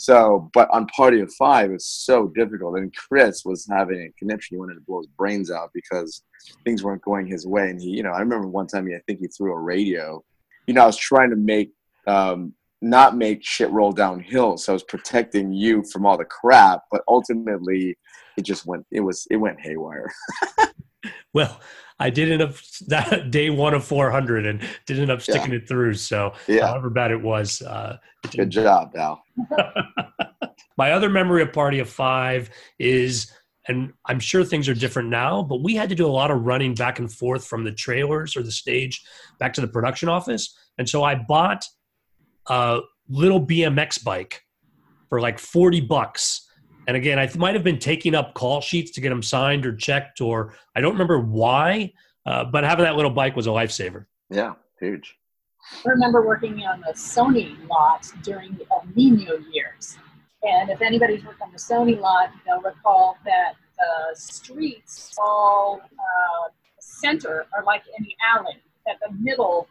so but on party of five it's so difficult and chris was having a conniption he wanted to blow his brains out because things weren't going his way and he you know i remember one time he, i think he threw a radio you know i was trying to make um, not make shit roll downhill. So I was protecting you from all the crap, but ultimately it just went it was it went haywire. well, I did end up that day one of 400 and did end up sticking yeah. it through. So yeah. however bad it was, uh, it good job, Val. My other memory of Party of Five is, and I'm sure things are different now, but we had to do a lot of running back and forth from the trailers or the stage back to the production office. And so I bought a little BMX bike for like 40 bucks. And again, I might have been taking up call sheets to get them signed or checked, or I don't remember why, uh, but having that little bike was a lifesaver. Yeah, huge. I remember working on the Sony lot during the El Nino years. And if anybody's worked on the Sony lot, they'll recall that the streets all uh, center are like any alley, that the middle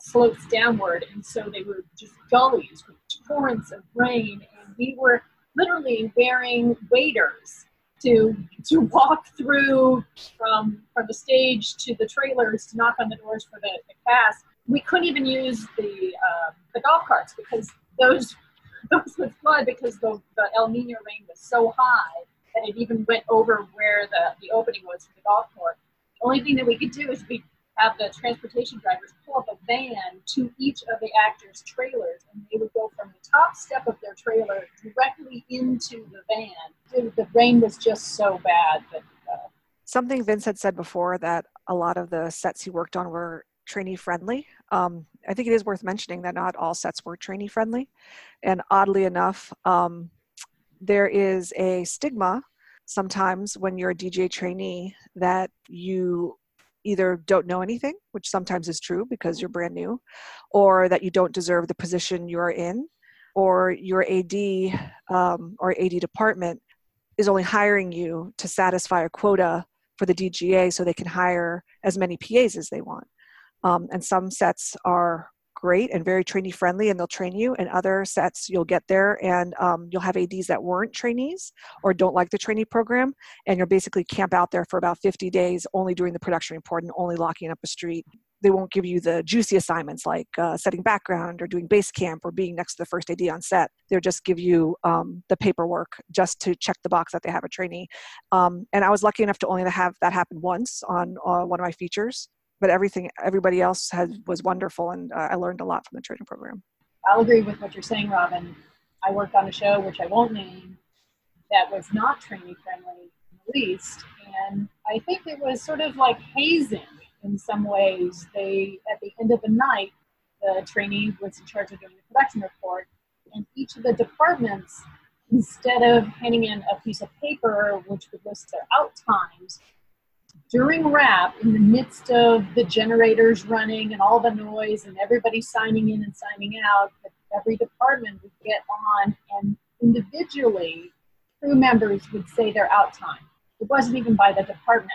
slopes downward, and so they were just gullies with torrents of rain, and we were literally wearing waders to to walk through from from the stage to the trailers to knock on the doors for the, the cast. We couldn't even use the uh, the golf carts because those those would flood because the, the El Nino rain was so high that it even went over where the, the opening was for the golf course. The only thing that we could do is we have the transportation drivers pull up a van to each of the actors' trailers, and they would go from the top step of their trailer directly into the van. The rain was just so bad that. Uh, Something Vince had said before that a lot of the sets he worked on were trainee friendly. Um, I think it is worth mentioning that not all sets were trainee friendly, and oddly enough, um, there is a stigma sometimes when you're a DGA trainee that you either don't know anything, which sometimes is true because you're brand new, or that you don't deserve the position you're in, or your AD um, or AD department is only hiring you to satisfy a quota for the DGA so they can hire as many PAs as they want. Um, and some sets are great and very trainee friendly and they'll train you and other sets you'll get there and um, you'll have ADs that weren't trainees or don't like the trainee program and you'll basically camp out there for about 50 days only doing the production report and only locking up a street they won't give you the juicy assignments like uh, setting background or doing base camp or being next to the first AD on set. They'll just give you um, the paperwork just to check the box that they have a trainee. Um, and I was lucky enough to only have that happen once on uh, one of my features but everything everybody else had was wonderful and uh, i learned a lot from the training program. I'll agree with what you're saying robin. I worked on a show which i won't name that was not trainee friendly in the least and i think it was sort of like hazing in some ways. They at the end of the night the trainee was in charge of doing the production report and each of the departments instead of handing in a piece of paper which would list their out times during wrap, in the midst of the generators running and all the noise and everybody signing in and signing out, every department would get on and individually crew members would say their out time. It wasn't even by the department.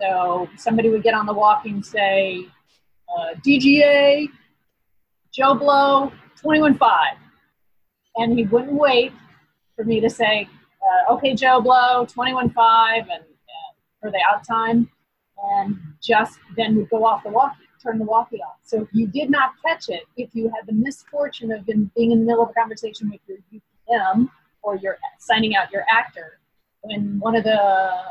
So somebody would get on the walk and say, uh, DGA, Joe Blow, 21.5. And he wouldn't wait for me to say, uh, okay, Joe Blow, 21.5, and for the out time and just then would go off the walkie, turn the walkie off. So if you did not catch it, if you had the misfortune of being in the middle of a conversation with your UPM or you're signing out your actor, when one of the uh,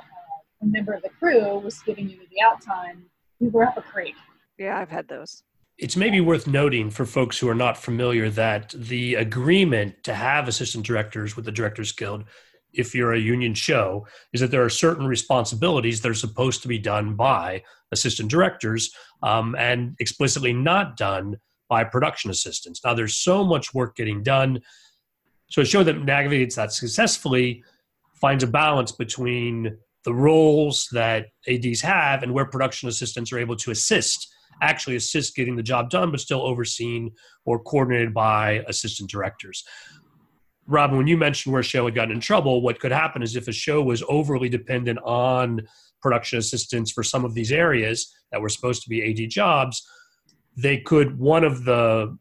member of the crew was giving you the out time, we were up a creek. Yeah, I've had those. It's maybe worth noting for folks who are not familiar that the agreement to have assistant directors with the Directors Guild if you're a union show is that there are certain responsibilities that are supposed to be done by assistant directors um, and explicitly not done by production assistants. Now, there's so much work getting done. So a show that navigates that successfully finds a balance between the roles that ADs have and where production assistants are able to assist, actually assist getting the job done, but still overseen or coordinated by assistant directors. Robin, when you mentioned where show had gotten in trouble, what could happen is if a show was overly dependent on production assistants for some of these areas that were supposed to be AD jobs, they could, one of the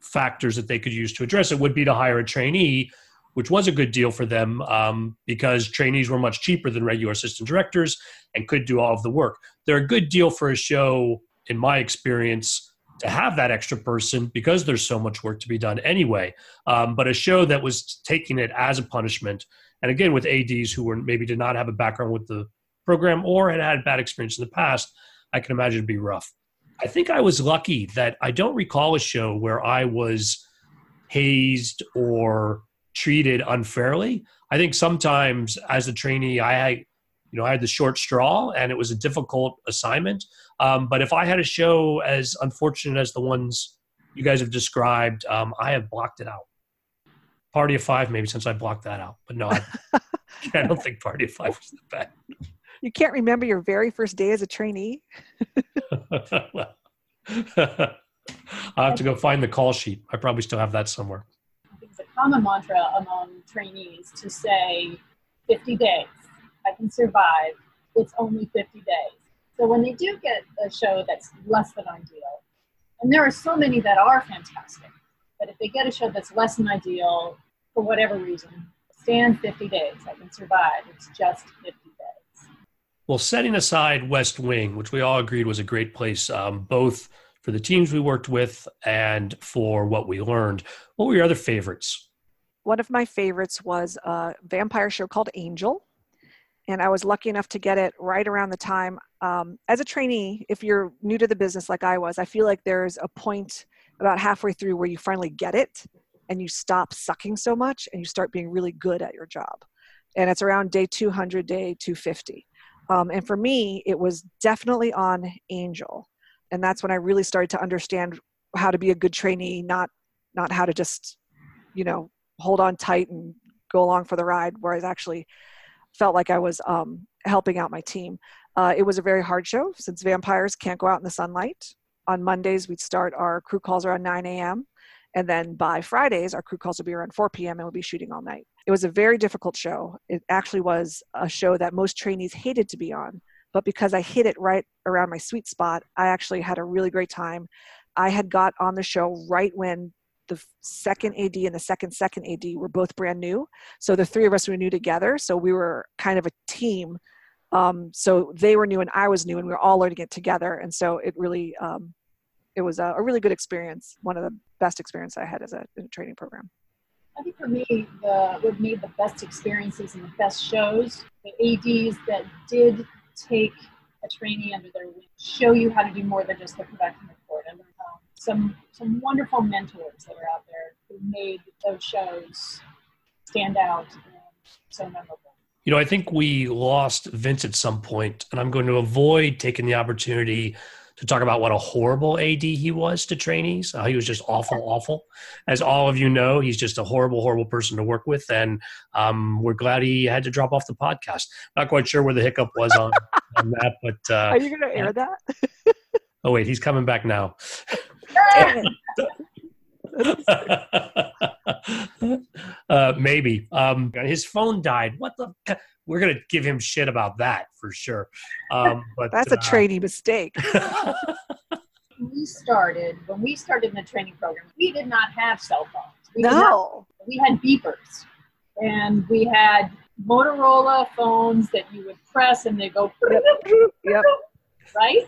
factors that they could use to address it would be to hire a trainee, which was a good deal for them um, because trainees were much cheaper than regular assistant directors and could do all of the work. They're a good deal for a show, in my experience, to have that extra person because there's so much work to be done anyway. Um, but a show that was taking it as a punishment, and again with ADs who were maybe did not have a background with the program or had had bad experience in the past, I can imagine it'd be rough. I think I was lucky that I don't recall a show where I was hazed or treated unfairly. I think sometimes as a trainee, I, you know, I had the short straw and it was a difficult assignment. Um, but if I had a show as unfortunate as the ones you guys have described, um, I have blocked it out. Party of Five, maybe since I blocked that out, but no, I, I don't think Party of Five was the bad. You can't remember your very first day as a trainee? I'll have to go find the call sheet. I probably still have that somewhere. It's a common mantra among trainees to say 50 days. I can survive. It's only 50 days. So when they do get a show that's less than ideal, and there are so many that are fantastic, but if they get a show that's less than ideal for whatever reason, stand 50 days. I can survive. It's just 50 days. Well, setting aside West Wing, which we all agreed was a great place, um, both for the teams we worked with and for what we learned, what were your other favorites? One of my favorites was a vampire show called Angel. And I was lucky enough to get it right around the time. Um, as a trainee, if you're new to the business like I was, I feel like there's a point about halfway through where you finally get it and you stop sucking so much and you start being really good at your job. And it's around day 200, day 250. Um, and for me, it was definitely on Angel. And that's when I really started to understand how to be a good trainee, not not how to just, you know, hold on tight and go along for the ride, where I actually felt like I was um, helping out my team. Uh, it was a very hard show since vampires can't go out in the sunlight. On Mondays, we'd start our crew calls around 9 a.m. And then by Fridays, our crew calls would be around 4 p.m. and we'd be shooting all night. It was a very difficult show. It actually was a show that most trainees hated to be on. But because I hit it right around my sweet spot, I actually had a really great time. I had got on the show right when the second AD and the second second AD were both brand new. So the three of us were new together. So we were kind of a team. Um, so they were new and I was new, and we were all learning it together. And so it really, um, it was a, a, really good experience. One of the best experience I had as a, a training program. I think for me, the, what made the best experiences and the best shows, the ADs that did take a trainee under their wing, show you how to do more than just the production report. Some some wonderful mentors that are out there who made those shows stand out and so memorable. You know, I think we lost Vince at some point, and I'm going to avoid taking the opportunity to talk about what a horrible AD he was to trainees. Uh, he was just awful, awful. As all of you know, he's just a horrible, horrible person to work with, and um, we're glad he had to drop off the podcast. Not quite sure where the hiccup was on, on that, but uh, are you going to air that? oh wait, he's coming back now. uh, maybe. Um, his phone died. What the? We're gonna give him shit about that for sure. Um, but that's a uh, training mistake. we started when we started in the training program. We did not have cell phones. We no, not, we had beepers, and we had Motorola phones that you would press and they go. Yep. yep. Right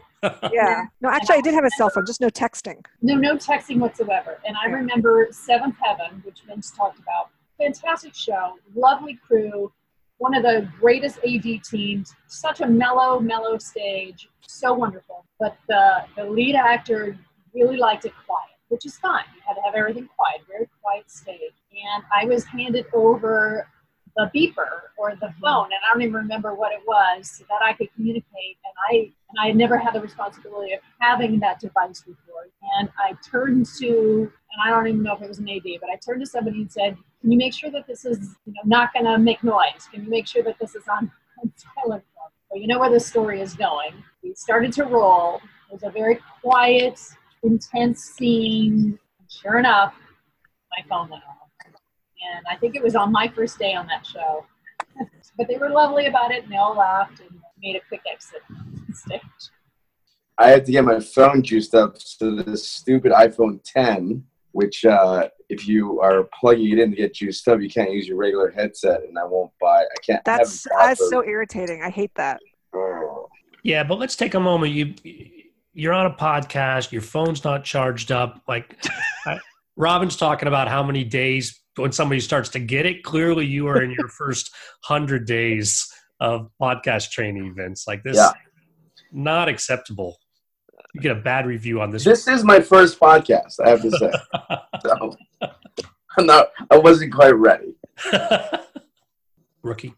yeah. No, actually, I did have a cell phone, just no texting. No, no texting whatsoever. And I remember Seventh Heaven, which Vince talked about. Fantastic show, lovely crew, one of the greatest AD teams. Such a mellow, mellow stage, so wonderful. But the the lead actor really liked it quiet, which is fine. You had to have everything quiet, very quiet stage. And I was handed over the beeper or the mm-hmm. phone, and I don't even remember what it was, so that I could communicate. And I and I had never had the responsibility of having that device before. And I turned to, and I don't even know if it was an AD, but I turned to somebody and said, "Can you make sure that this is you know, not going to make noise? Can you make sure that this is on, on silent?" Well, you know where this story is going. We started to roll. It was a very quiet, intense scene. And sure enough, my phone went off and I think it was on my first day on that show. but they were lovely about it, and they all laughed and made a quick exit stage. I had to get my phone juiced up to this stupid iPhone 10, which uh, if you are plugging it in to get juiced up, you can't use your regular headset, and I won't buy. I can't. That's that's so irritating. I hate that. Yeah, but let's take a moment. You you're on a podcast, your phone's not charged up. Like I, Robin's talking about how many days when somebody starts to get it. Clearly, you are in your first hundred days of podcast training events. Like this, Yeah. not acceptable. You get a bad review on this. This is my first podcast, I have to say. so I'm not I wasn't quite ready. Rookie.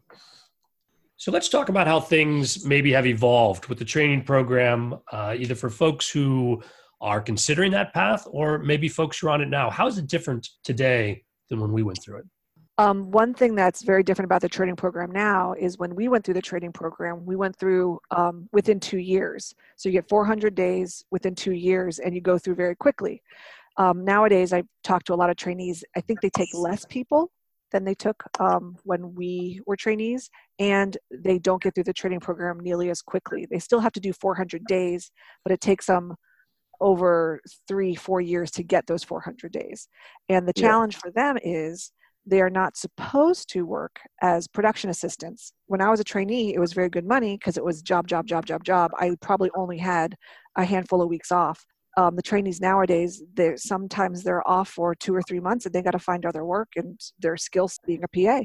So let's talk about how things maybe have evolved with the training program, uh, either for folks who are considering that path or maybe folks who are on it now. How is it different today than when we went through it? Um, one thing that's very different about the training program now is when we went through the training program, we went through um, within two years. So you get 400 days within two years and you go through very quickly. Um, nowadays, I talk to a lot of trainees. I think they take less people than they took um, when we were trainees, and they don't get through the training program nearly as quickly. They still have to do 400 days, but it takes them over three, four years to get those 400 days. And the Yeah. challenge for them is they are not supposed to work as production assistants. When I was a trainee, it was very good money because it was job, job, job, job, job. I probably only had a handful of weeks off. Um, the trainees nowadays, they're sometimes they're off for two or three months and they got to find other work and their skills being a PA.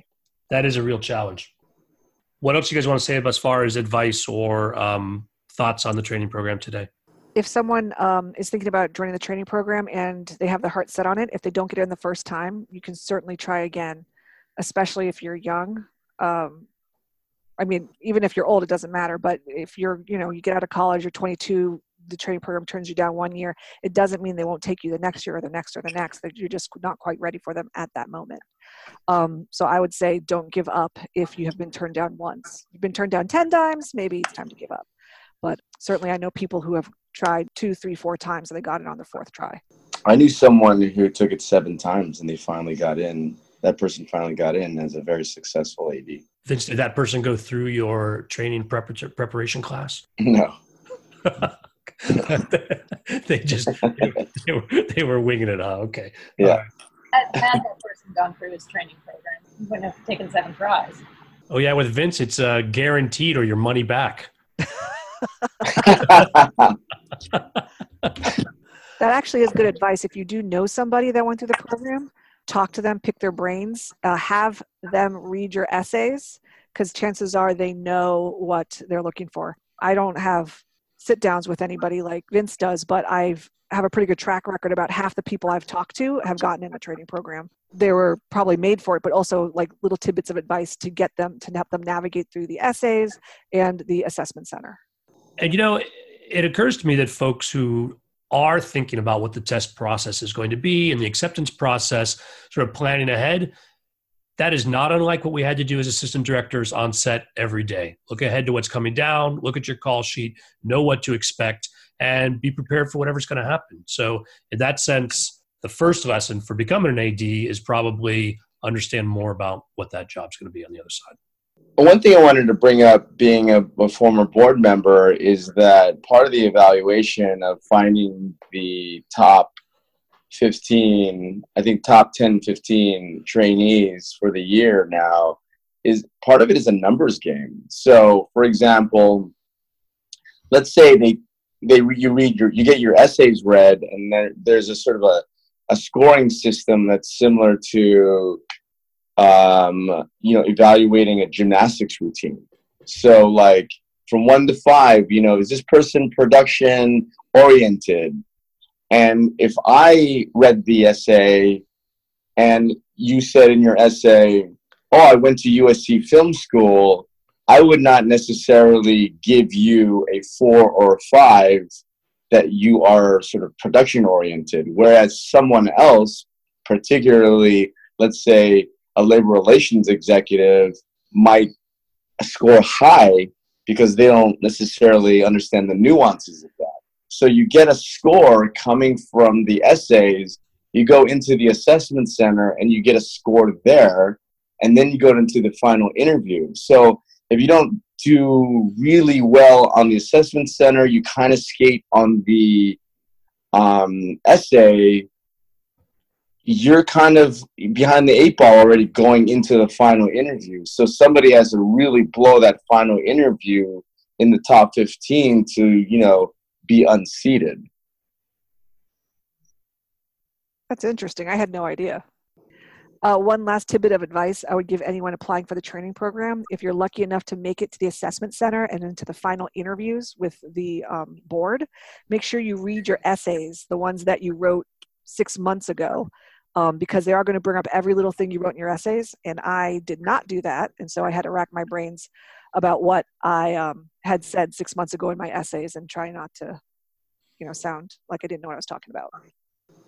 That is a real challenge. What else you guys want to say about as far as advice or um, thoughts on the training program today? If someone um, is thinking about joining the training program and they have their heart set on it, if they don't get in the first time, you can certainly try again, especially if you're young. Um, I mean, even if you're old, it doesn't matter. But if you're, you know, you get out of college, you're 22, the training program turns you down one year, it doesn't mean they won't take you the next year or the next or the next. That you're just not quite ready for them at that moment. Um, so I would say don't give up if you have been turned down once. You've been turned down 10 times, maybe it's time to give up. But certainly, I know people who have tried two, three, four times and they got it on their fourth try. I knew someone who took it seven times and they finally got in. That person finally got in as a very successful AD. Vince, did that person go through your training preparation class? No. they just they were, they were winging it. Huh? Okay. Yeah. All right. Had, had that person gone through his training program, he wouldn't have taken seven tries. Oh yeah, with Vince, it's uh, guaranteed or your money back. That actually is good advice. If you do know somebody that went through the program, talk to them, pick their brains, uh, have them read your essays, because chances are they know what they're looking for. I don't have sit downs with anybody like Vince does, but I've have a pretty good track record about half the people I've talked to have gotten in the training program. They were probably made for it, but also like little tidbits of advice to get them to help them navigate through the essays and the assessment center. And you know, it- occurs to me that folks who are thinking about what the test process is going to be and the acceptance process, sort of planning ahead, that is not unlike what we had to do as assistant directors on set every day. Look ahead to what's coming down, look at your call sheet, know what to expect, and be prepared for whatever's going to happen. So, in that sense, the first lesson for becoming an AD is probably understand more about what that job's going to be on the other side. One thing I wanted to bring up, being a, a former board member, is that part of the evaluation of finding the top 15, I think top 10, 15 trainees for the year now, is part of it is a numbers game. So, for example, let's say they they you read your you get your essays read, and there, there's a sort of a a scoring system that's similar to um, you know, evaluating a gymnastics routine. So, like from one to five, you know, is this person production oriented? And if I read the essay and you said in your essay, oh, I went to USC Film School, I would not necessarily give you a four or a five that you are sort of production oriented. Whereas someone else, particularly, let's say, a labor relations executive might score high because they don't necessarily understand the nuances of that. So you get a score coming from the essays, you go into the assessment center and you get a score there, and then you go into the final interview. So if you don't do really well on the assessment center, you kind of skate on the um, essay you're kind of behind the eight ball already going into the final interview. So somebody has to really blow that final interview in the top 15 to, you know, be unseated. That's interesting. I had no idea. Uh, one last tidbit of advice I would give anyone applying for the training program if you're lucky enough to make it to the assessment center and into the final interviews with the um, board, make sure you read your essays, the ones that you wrote six months ago, um, because they are going to bring up every little thing you wrote in your essays. And I did not do that. And so I had to rack my brains about what I um, had said six months ago in my essays and try not to, you know, sound like I didn't know what I was talking about.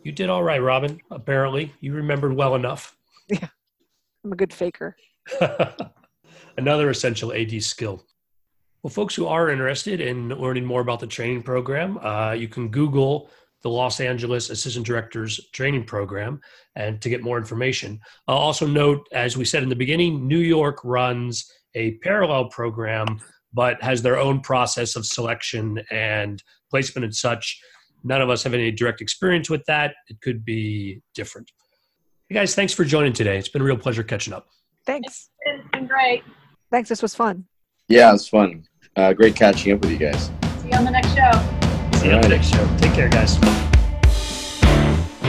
You did all right, Robin. Apparently, you remembered well enough. Yeah, I'm a good faker. Another essential AD skill. Well, folks who are interested in learning more about the training program, uh, you can Google the Los Angeles Assistant Directors Training Program and to get more information. I'll also note, as we said in the beginning, New York runs a parallel program, but has their own process of selection and placement and such. None of us have any direct experience with that. It could be different. Hey guys, thanks for joining today. It's been a real pleasure catching up. Thanks. It's been great. Thanks. This was fun. Yeah, it was fun. Uh, great catching up with you guys. See you on the next show. See you on the next show. Take care, guys.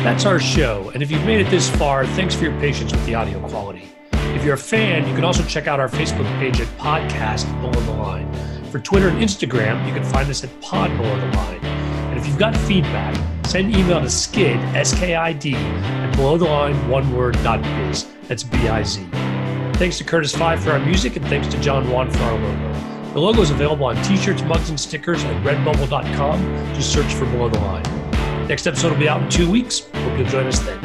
That's our show. And if you've made it this far, thanks for your patience with the audio quality. If you're a fan, you can also check out our Facebook page at Podcast Below the Line. For Twitter and Instagram, you can find us at Pod Below the Line. And if you've got feedback, send email to skid, S-K-I-D, at below the line, one word, dot biz. That's B-I-Z. Thanks to Curtis Five for our music, and thanks to John Wan for our logo. The logo is available on t-shirts, mugs, and stickers at redbubble.com. Just search for Below the Line. Next episode will be out in two weeks. Hope you'll join us then.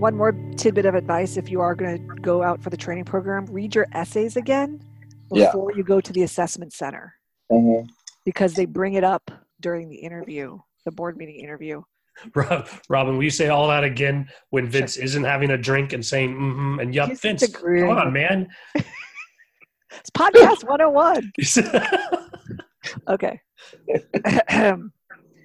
One more tidbit of advice if you are going to go out for the training program, read your essays again Yeah. before you go to the assessment center Uh-huh. because they bring it up during the interview, the board meeting interview. Rob- Robin, will you say all that again when Vince isn't having a drink and saying mm-hmm and yup? He's Vince, come on, man. It's podcast 101. Okay.